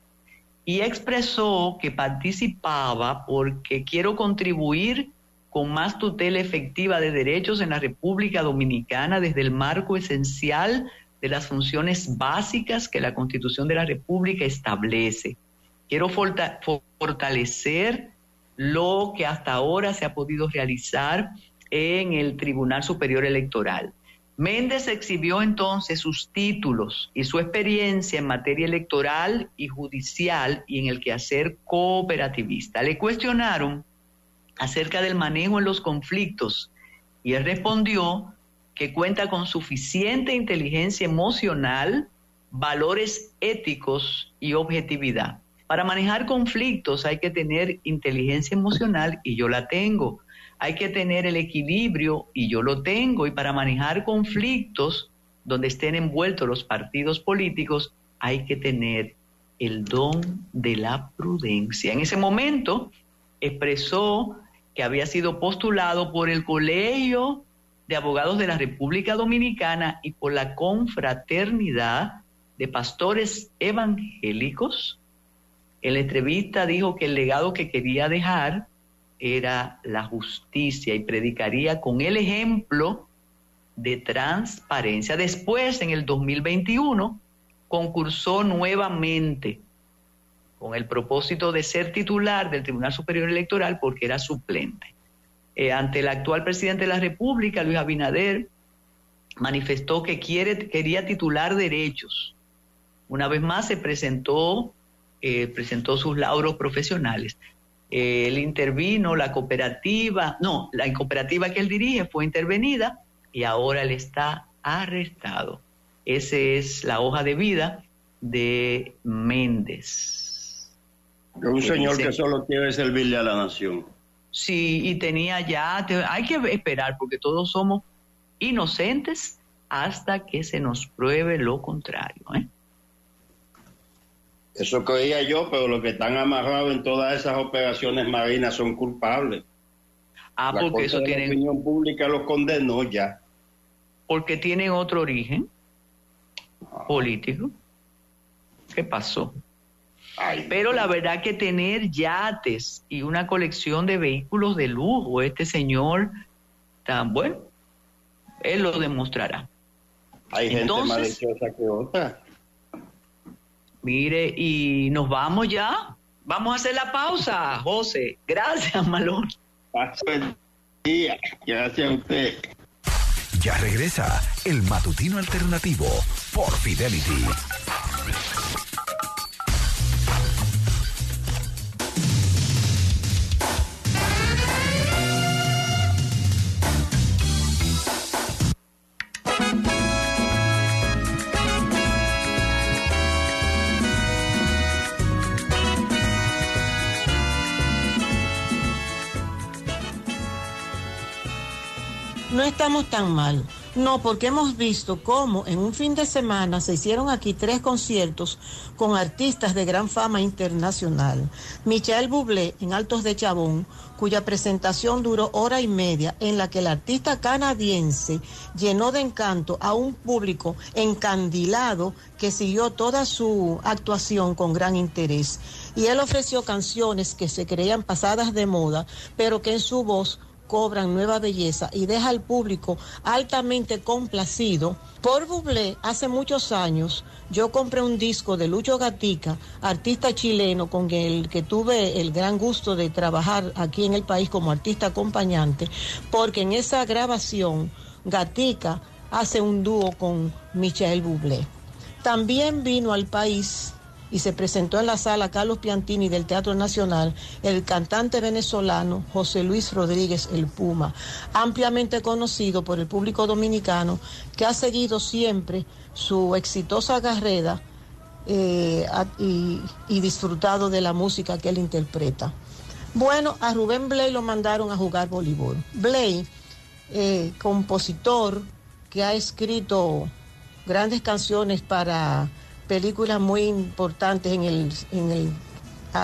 y expresó que participaba porque quiero contribuir con más tutela efectiva de derechos en la República Dominicana desde el marco esencial de las funciones básicas que la Constitución de la República establece. Quiero fortalecer lo que hasta ahora se ha podido realizar en el Tribunal Superior Electoral. Méndez exhibió entonces sus títulos y su experiencia en materia electoral y judicial y en el quehacer cooperativista. Le cuestionaron acerca del manejo en los conflictos y él respondió que cuenta con suficiente inteligencia emocional, valores éticos y objetividad. Para manejar conflictos hay que tener inteligencia emocional y yo la tengo hay que tener el equilibrio, y yo lo tengo, y para manejar conflictos donde estén envueltos los partidos políticos, hay que tener el don de la prudencia. En ese momento expresó que había sido postulado por el Colegio de Abogados de la República Dominicana y por la Confraternidad de Pastores Evangélicos. En la entrevista dijo que el legado que quería dejar era la justicia y predicaría con el ejemplo de transparencia. Después, en el 2021, concursó nuevamente con el propósito de ser titular del Tribunal Superior Electoral porque era suplente. Eh, ante el actual presidente de la República, Luis Abinader, manifestó que quiere, quería titular derechos. Una vez más se presentó, eh, presentó sus lauros profesionales él intervino, la cooperativa, no, la cooperativa que él dirige fue intervenida y ahora él está arrestado. Esa es la hoja de vida de Méndez. Un señor que solo quiere servirle a la nación. Sí, y tenía ya, hay que esperar porque todos somos inocentes hasta que se nos pruebe lo contrario. ¿eh? Eso creía yo, pero los que están amarrados en todas esas operaciones marinas son culpables. Ah, porque eso tiene. La opinión pública los condenó ya. Porque tienen otro origen ah. político. ¿Qué pasó? pero la verdad que tener yates y una colección de vehículos de lujo, este señor tan bueno, él lo demostrará. Hay gente más que otra. Mire, y nos vamos ya. Vamos a hacer la pausa, José. Gracias, Malón. día. Gracias a usted. Ya regresa el matutino alternativo por Fidelity. Estamos tan mal. No, porque hemos visto cómo en un fin de semana se hicieron aquí tres conciertos con artistas de gran fama internacional. Michel Bublé en Altos de Chabón, cuya presentación duró hora y media, en la que el artista canadiense llenó de encanto a un público encandilado que siguió toda su actuación con gran interés. Y él ofreció canciones que se creían pasadas de moda, pero que en su voz cobran nueva belleza y deja al público altamente complacido. Por Bublé, hace muchos años, yo compré un disco de Lucho Gatica, artista chileno con el que tuve el gran gusto de trabajar aquí en el país como artista acompañante, porque en esa grabación Gatica hace un dúo con Michael Bublé. También vino al país y se presentó en la sala Carlos Piantini del Teatro Nacional el cantante venezolano José Luis Rodríguez El Puma, ampliamente conocido por el público dominicano que ha seguido siempre su exitosa carrera eh, y, disfrutado de la música que él interpreta. Bueno, a Rubén Blay lo mandaron a jugar voleibol. Blay, eh, compositor que ha escrito grandes canciones para películas muy importantes en el, en el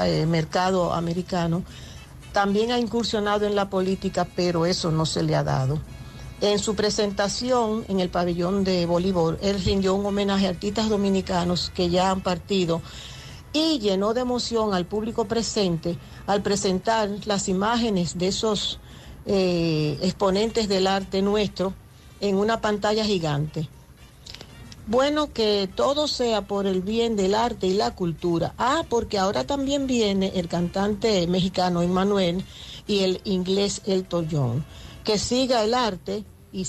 eh, mercado americano. También ha incursionado en la política, pero eso no se le ha dado. En su presentación en el pabellón de Bolívar, él rindió un homenaje a artistas dominicanos que ya han partido y llenó de emoción al público presente al presentar las imágenes de esos eh, exponentes del arte nuestro en una pantalla gigante. Bueno, que todo sea por el bien del arte y la cultura. Ah, porque ahora también viene el cantante mexicano Emmanuel y el inglés Elton John. Que siga el arte y,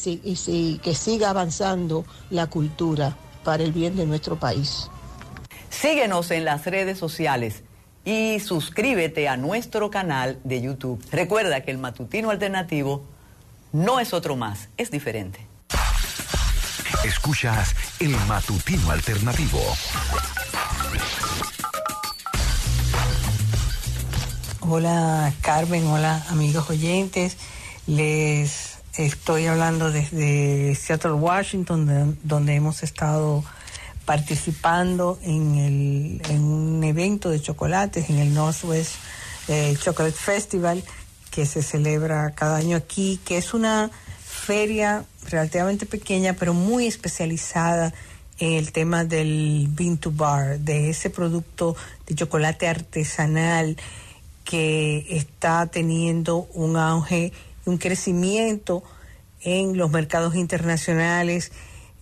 que siga avanzando la cultura para el bien de nuestro país. Síguenos en las redes sociales y suscríbete a nuestro canal de YouTube. Recuerda que el matutino alternativo no es otro más, es diferente. Escuchas el matutino alternativo. Hola Carmen, hola amigos oyentes. Les estoy hablando desde Seattle, Washington, donde hemos estado participando en, el, un evento de chocolates en el Northwest eh, Chocolate Festival que se celebra cada año aquí, que es una feria relativamente pequeña, pero muy especializada en el tema del bean bar, de ese producto de chocolate artesanal que está teniendo un auge, un crecimiento en los mercados internacionales,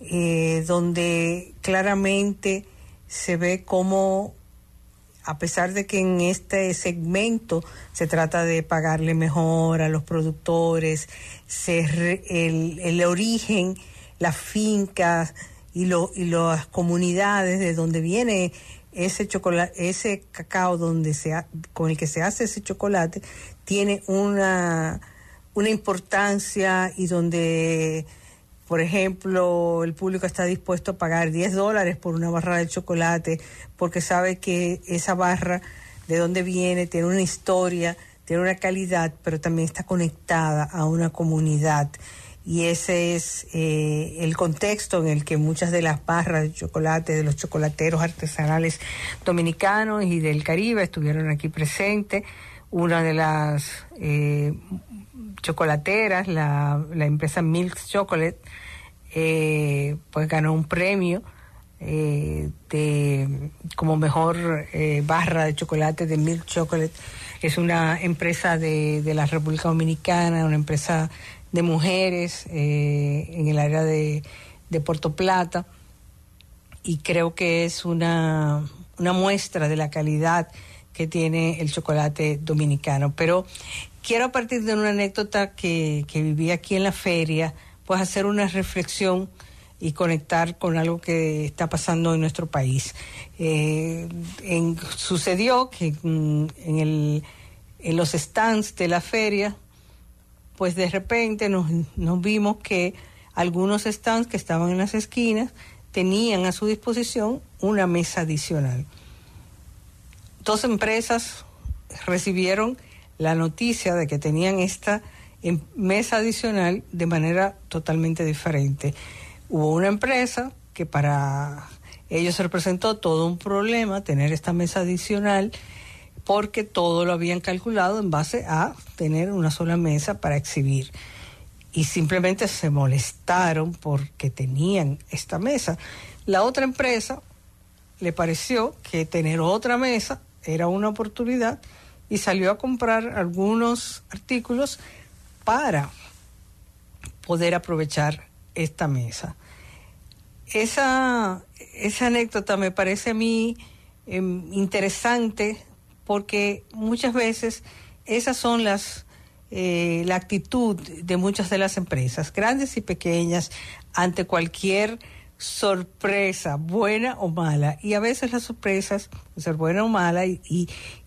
eh, donde claramente se ve como a pesar de que en este segmento se trata de pagarle mejor a los productores, el, origen, las fincas y, y las comunidades de donde viene ese chocolate, ese cacao donde se con el que se hace ese chocolate tiene una, una importancia y donde por ejemplo, el público está dispuesto a pagar 10 dólares por una barra de chocolate porque sabe que esa barra, de dónde viene, tiene una historia, tiene una calidad, pero también está conectada a una comunidad. Y ese es eh, el contexto en el que muchas de las barras de chocolate, de los chocolateros artesanales dominicanos y del Caribe estuvieron aquí presentes. Una de las eh, chocolateras, la, la empresa Milk Chocolate, eh, pues ganó un premio eh, de como mejor eh, barra de chocolate de Milk Chocolate. Es una empresa de, de la República Dominicana, una empresa de mujeres en el área de, de Puerto Plata y creo que es una, una muestra de la calidad que tiene el chocolate dominicano. Pero quiero partir de una anécdota que, que viví aquí en la feria, pues hacer una reflexión y conectar con algo que está pasando en nuestro país. Eh, sucedió que en, el, en los stands de la feria, pues de repente nos, nos vimos que algunos stands que estaban en las esquinas tenían a su disposición una mesa adicional. Dos empresas recibieron la noticia de que tenían esta, en mesa adicional de manera totalmente diferente. Hubo una empresa que para ellos representó todo un problema tener esta mesa adicional porque todo lo habían calculado en base a tener una sola mesa para exhibir. Y simplemente se molestaron porque tenían esta mesa. La otra empresa le pareció que tener otra mesa era una oportunidad y salió a comprar algunos artículos para poder aprovechar esta mesa. Esa, esa anécdota me parece a mí em, interesante porque muchas veces esas son las eh, la actitud de muchas de las empresas, grandes y pequeñas, ante cualquier sorpresa, buena o mala. Y a veces las sorpresas ser buena o mala y,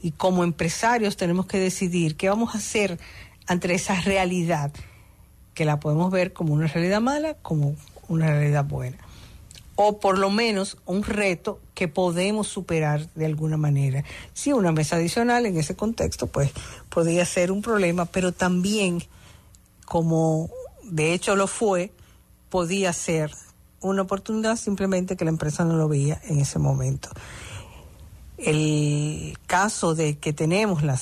y, como empresarios tenemos que decidir qué vamos a hacer ante esa realidad, que la podemos ver como una realidad mala, como una realidad buena. O por lo menos un reto que podemos superar de alguna manera. Si una mesa adicional en ese contexto, pues podría ser un problema, pero también, como de hecho lo fue, podía ser una oportunidad simplemente que la empresa no lo veía en ese momento. El caso de que tenemos la,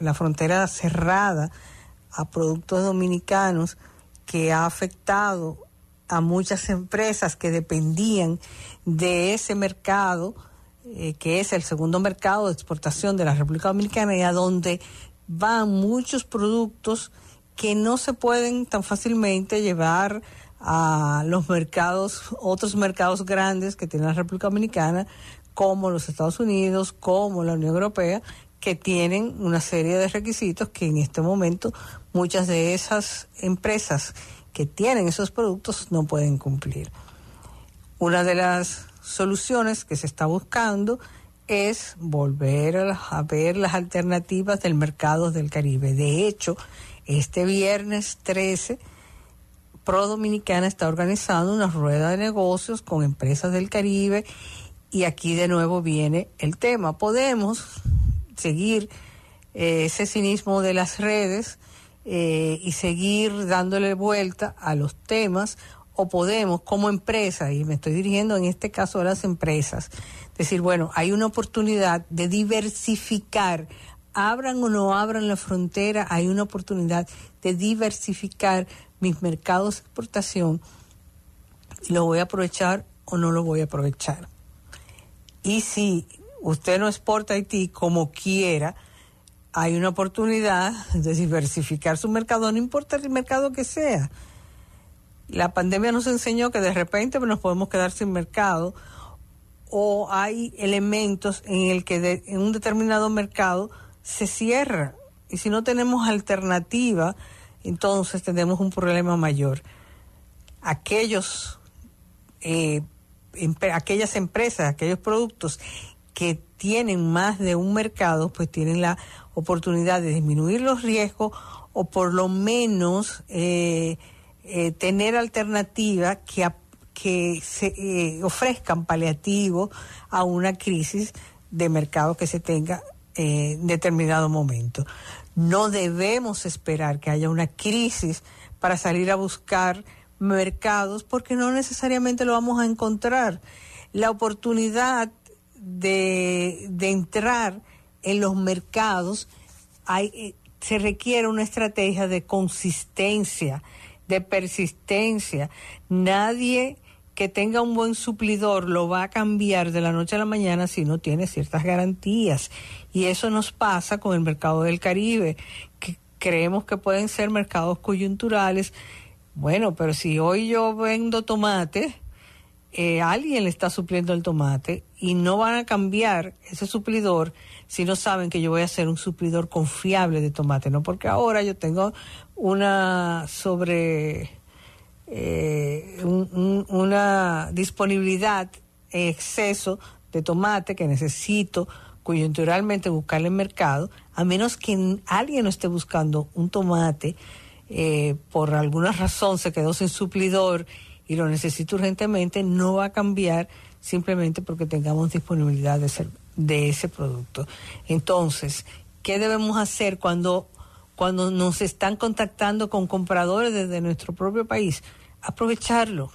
la frontera cerrada a productos dominicanos que ha afectado a muchas empresas que dependían de ese mercado, eh, que es el segundo mercado de exportación de la República Dominicana y a donde van muchos productos que no se pueden tan fácilmente llevar a los mercados, otros mercados grandes que tiene la República Dominicana, como los Estados Unidos, como la Unión Europea, que tienen una serie de requisitos que en este momento muchas de esas empresas que tienen esos productos no pueden cumplir. Una de las soluciones que se está buscando es volver a, ver las alternativas del mercado del Caribe. De hecho, este viernes 13 Pro Dominicana está organizando una rueda de negocios con empresas del Caribe y aquí de nuevo viene el tema. Podemos seguir eh, ese cinismo de las redes eh, y seguir dándole vuelta a los temas o podemos como empresa, y me estoy dirigiendo en este caso a las empresas, decir, bueno, hay una oportunidad de diversificar, abran o no abran la frontera, hay una oportunidad de diversificar mis mercados de exportación, lo voy a aprovechar o no lo voy a aprovechar. Y si usted no exporta Haití como quiera, hay una oportunidad de diversificar su mercado, no importa el mercado que sea. La pandemia nos enseñó que de repente nos podemos quedar sin mercado o hay elementos en el que en un determinado mercado se cierra y si no tenemos alternativa entonces tenemos un problema mayor. Aquellos, eh, aquellas empresas, aquellos productos que tienen más de un mercado, pues tienen la oportunidad de disminuir los riesgos o por lo menos eh, eh, tener alternativas que, que se, ofrezcan paliativos a una crisis de mercado que se tenga en determinado momento. No debemos esperar que haya una crisis para salir a buscar mercados porque no necesariamente lo vamos a encontrar. La oportunidad de, entrar en los mercados hay, eh, se requiere una estrategia de consistencia, de persistencia. Nadie que tenga un buen suplidor lo va a cambiar de la noche a la mañana si no tiene ciertas garantías. Y eso nos pasa con el mercado del Caribe, que creemos que pueden ser mercados coyunturales. Bueno, pero si hoy yo vendo tomate, eh, alguien le está supliendo el tomate y no van a cambiar ese suplidor si no saben que yo voy a ser un suplidor confiable de tomate, no porque ahora yo tengo una sobre eh, una disponibilidad en exceso de tomate que necesito coyunturalmente buscarle en mercado, a menos que alguien no esté buscando un tomate, eh, por alguna razón se quedó sin suplidor y lo necesito urgentemente, no va a cambiar simplemente porque tengamos disponibilidad de, de ese producto. Entonces, ¿qué debemos hacer cuando cuando nos están contactando con compradores desde nuestro propio país, aprovecharlo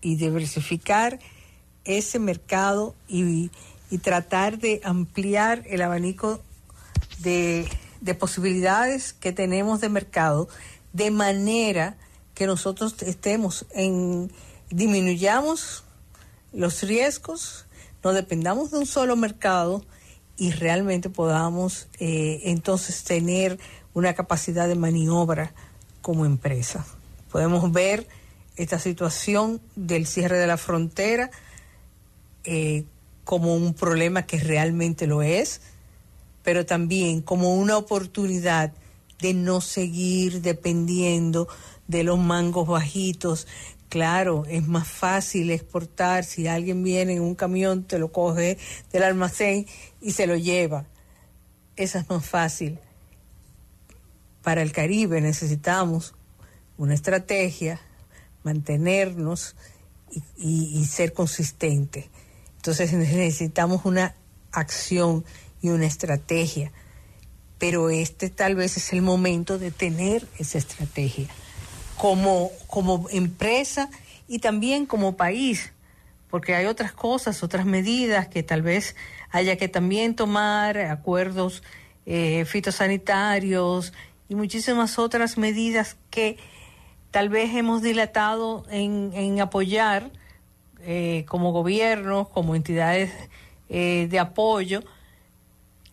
y diversificar ese mercado y, tratar de ampliar el abanico de posibilidades que tenemos de mercado de manera que nosotros estemos en, disminuyamos los riesgos, no dependamos de un solo mercado y realmente podamos eh, entonces tener una capacidad de maniobra como empresa. Podemos ver esta situación del cierre de la frontera eh, como un problema que realmente lo es, pero también como una oportunidad de no seguir dependiendo de los mangos bajitos. Claro, es más fácil exportar si alguien viene en un camión, te lo coge del almacén y se lo lleva. Esa es más fácil. Para el Caribe necesitamos una estrategia, mantenernos y, ser consistente. Entonces necesitamos una acción y una estrategia, pero este tal vez es el momento de tener esa estrategia como, como empresa y también como país, porque hay otras cosas, otras medidas que tal vez haya que también tomar, acuerdos eh, fitosanitarios y muchísimas otras medidas que tal vez hemos dilatado en, en apoyar eh, como gobierno, como entidades eh, de apoyo.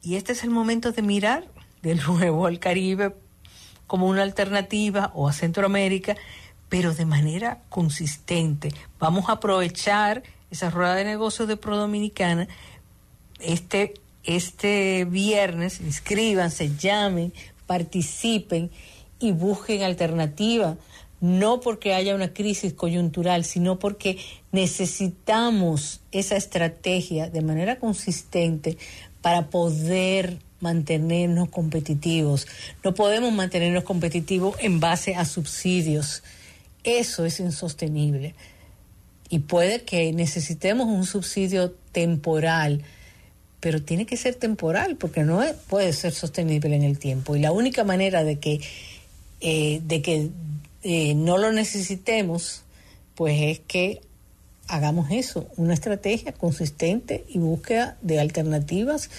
Y este es el momento de mirar de nuevo al Caribe como una alternativa o a Centroamérica, pero de manera consistente. Vamos a aprovechar esa rueda de negocios de Pro Dominicana este, este viernes, inscríbanse, llamen, participen y busquen alternativa, no porque haya una crisis coyuntural, sino porque necesitamos esa estrategia de manera consistente para poder mantenernos competitivos. No podemos mantenernos competitivos en base a subsidios. Eso es insostenible. Y puede que necesitemos un subsidio temporal, pero tiene que ser temporal porque no puede ser sostenible en el tiempo. Y la única manera de que, eh, de que eh, no lo necesitemos, pues es que hagamos eso, una estrategia consistente y búsqueda de alternativas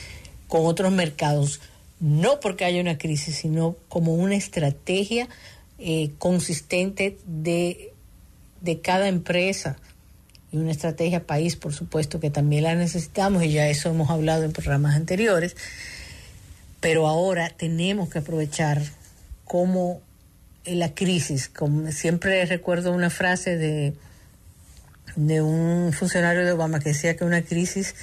con otros mercados, no porque haya una crisis, sino como una estrategia eh, consistente de, de cada empresa y una estrategia país, por supuesto, que también la necesitamos y ya eso hemos hablado en programas anteriores, pero ahora tenemos que aprovechar como la crisis, como siempre recuerdo una frase de, de un funcionario de Obama que decía que una crisis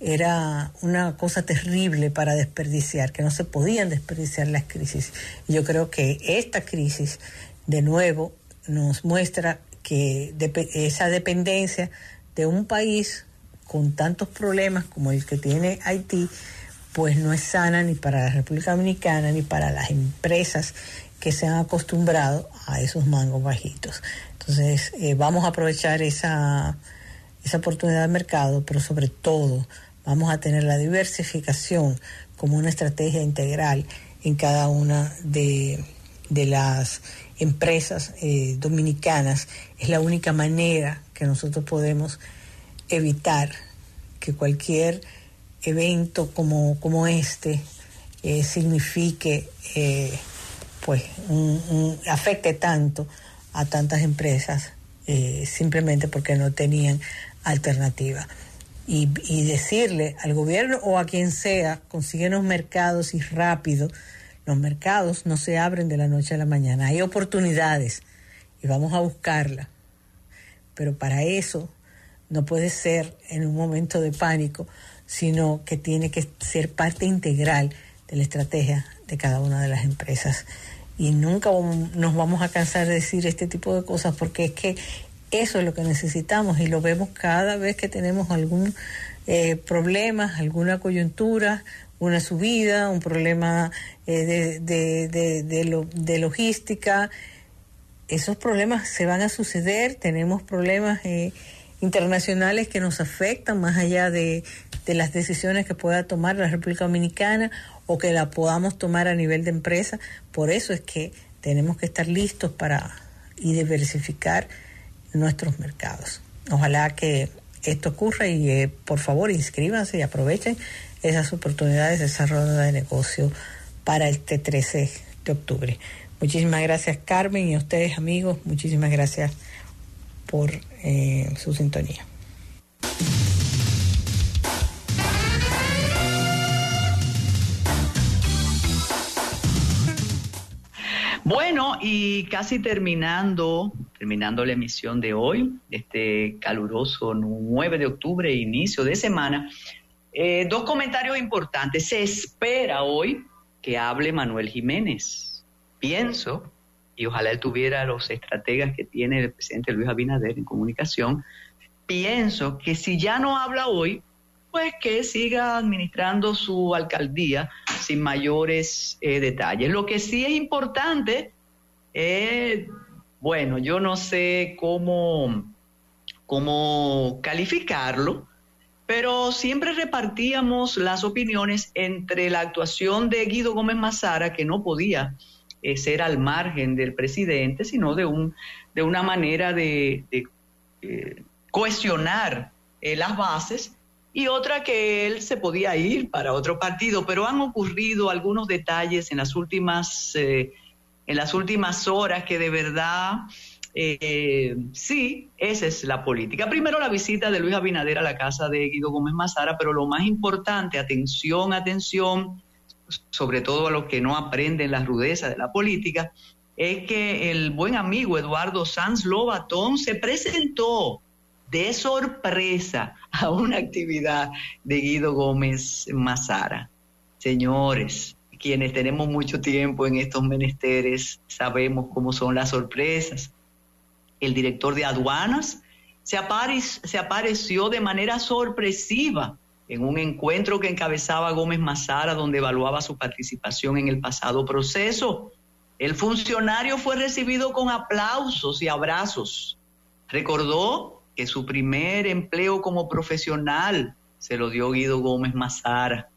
era una cosa terrible para desperdiciar, que no se podían desperdiciar las crisis. Yo creo que esta crisis, de nuevo, nos muestra que esa dependencia de un país con tantos problemas como el que tiene Haití, pues no es sana ni para la República Dominicana ni para las empresas que se han acostumbrado a esos mangos bajitos. Entonces, eh, vamos a aprovechar esa, esa oportunidad de mercado, pero sobre todo vamos a tener la diversificación como una estrategia integral en cada una de, de las empresas eh, dominicanas es la única manera que nosotros podemos evitar que cualquier evento como, como este eh, signifique, eh, pues, afecte tanto a tantas empresas simplemente porque no tenían alternativa. Y, y, decirle al gobierno o a quien sea, consíguenos mercados y rápido, los mercados no se abren de la noche a la mañana, hay oportunidades y vamos a buscarla. Pero para eso no puede ser en un momento de pánico, sino que tiene que ser parte integral de la estrategia de cada una de las empresas. Y nunca nos vamos a cansar de decir este tipo de cosas porque es que eso es lo que necesitamos y lo vemos cada vez que tenemos algún eh, problema, alguna coyuntura, una subida, un problema eh, de, de, de, logística. Esos problemas se van a suceder, tenemos problemas eh, internacionales que nos afectan más allá de, las decisiones que pueda tomar la República Dominicana o que la podamos tomar a nivel de empresa. Por eso es que tenemos que estar listos para y diversificar nuestros mercados. Ojalá que esto ocurra y eh, por favor inscríbanse y aprovechen esas oportunidades de desarrollo de negocio para este 13 de octubre. Muchísimas gracias Carmen y a ustedes amigos, muchísimas gracias por eh, su sintonía. Bueno, y casi terminando, terminando la emisión de hoy, este caluroso 9 de octubre, inicio de semana, eh, dos comentarios importantes. Se espera hoy que hable Manuel Jiménez. Pienso, y ojalá él tuviera los estrategas que tiene el presidente Luis Abinader en comunicación, pienso que si ya no habla hoy, pues que siga administrando su alcaldía sin mayores eh, detalles. Lo que sí es importante es, bueno, yo no sé cómo, cómo calificarlo, pero siempre repartíamos las opiniones entre la actuación de Guido Gómez Mazara, que no podía eh, ser al margen del presidente, sino de, un, de una manera de, eh, cohesionar las bases y otra que él se podía ir para otro partido, pero han ocurrido algunos detalles en las últimas, eh, en las últimas horas que de verdad eh, sí, esa es la política. Primero la visita de Luis Abinader a la casa de Guido Gómez Mazara, pero lo más importante, atención, atención, sobre todo a los que no aprenden las rudezas de la política, es que el buen amigo Eduardo Sanz Lobatón se presentó de sorpresa a una actividad de Guido Gómez Mazara. Señores, quienes tenemos mucho tiempo en estos menesteres, sabemos cómo son las sorpresas. El director de aduanas se, se apareció de manera sorpresiva en un encuentro que encabezaba Gómez Mazara, donde evaluaba su participación en el pasado proceso. El funcionario fue recibido con aplausos y abrazos. Recordó que su primer empleo como profesional se lo dio Guido Gómez Mazara.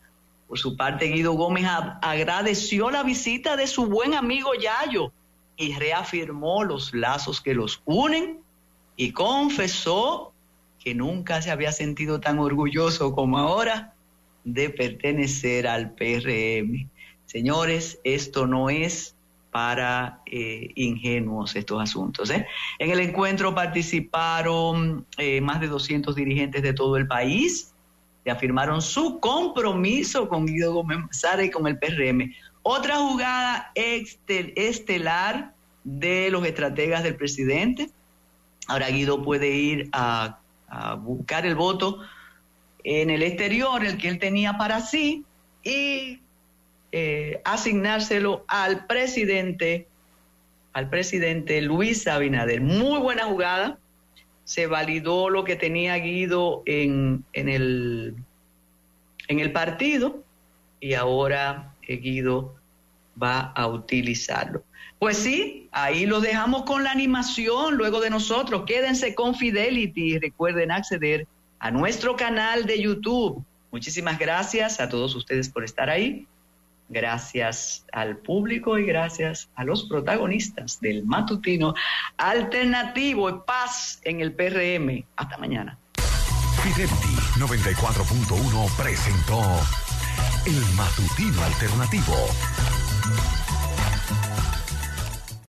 Por su parte, Guido Gómez agradeció la visita de su buen amigo Yayo y reafirmó los lazos que los unen y confesó que nunca se había sentido tan orgulloso como ahora de pertenecer al PRM. Señores, esto no es para eh, ingenuos estos asuntos. ¿eh? En el encuentro participaron eh, más de 200 dirigentes de todo el país que afirmaron su compromiso con Guido Gómez Sara y con el PRM. Otra jugada estelar de los estrategas del presidente. Ahora Guido puede ir a, a buscar el voto en el exterior, el que él tenía para sí, y eh, asignárselo al presidente, al presidente Luis Abinader. Muy buena jugada. Se validó lo que tenía Guido en, en, el, en el partido y ahora eh, Guido va a utilizarlo. Pues sí, ahí lo dejamos con la animación luego de nosotros. Quédense con Fidelity y recuerden acceder a nuestro canal de YouTube. Muchísimas gracias a todos ustedes por estar ahí gracias al público y gracias a los protagonistas del matutino alternativo y paz en el PRM. Hasta mañana. Fidelity 94.1 presentó el matutino alternativo.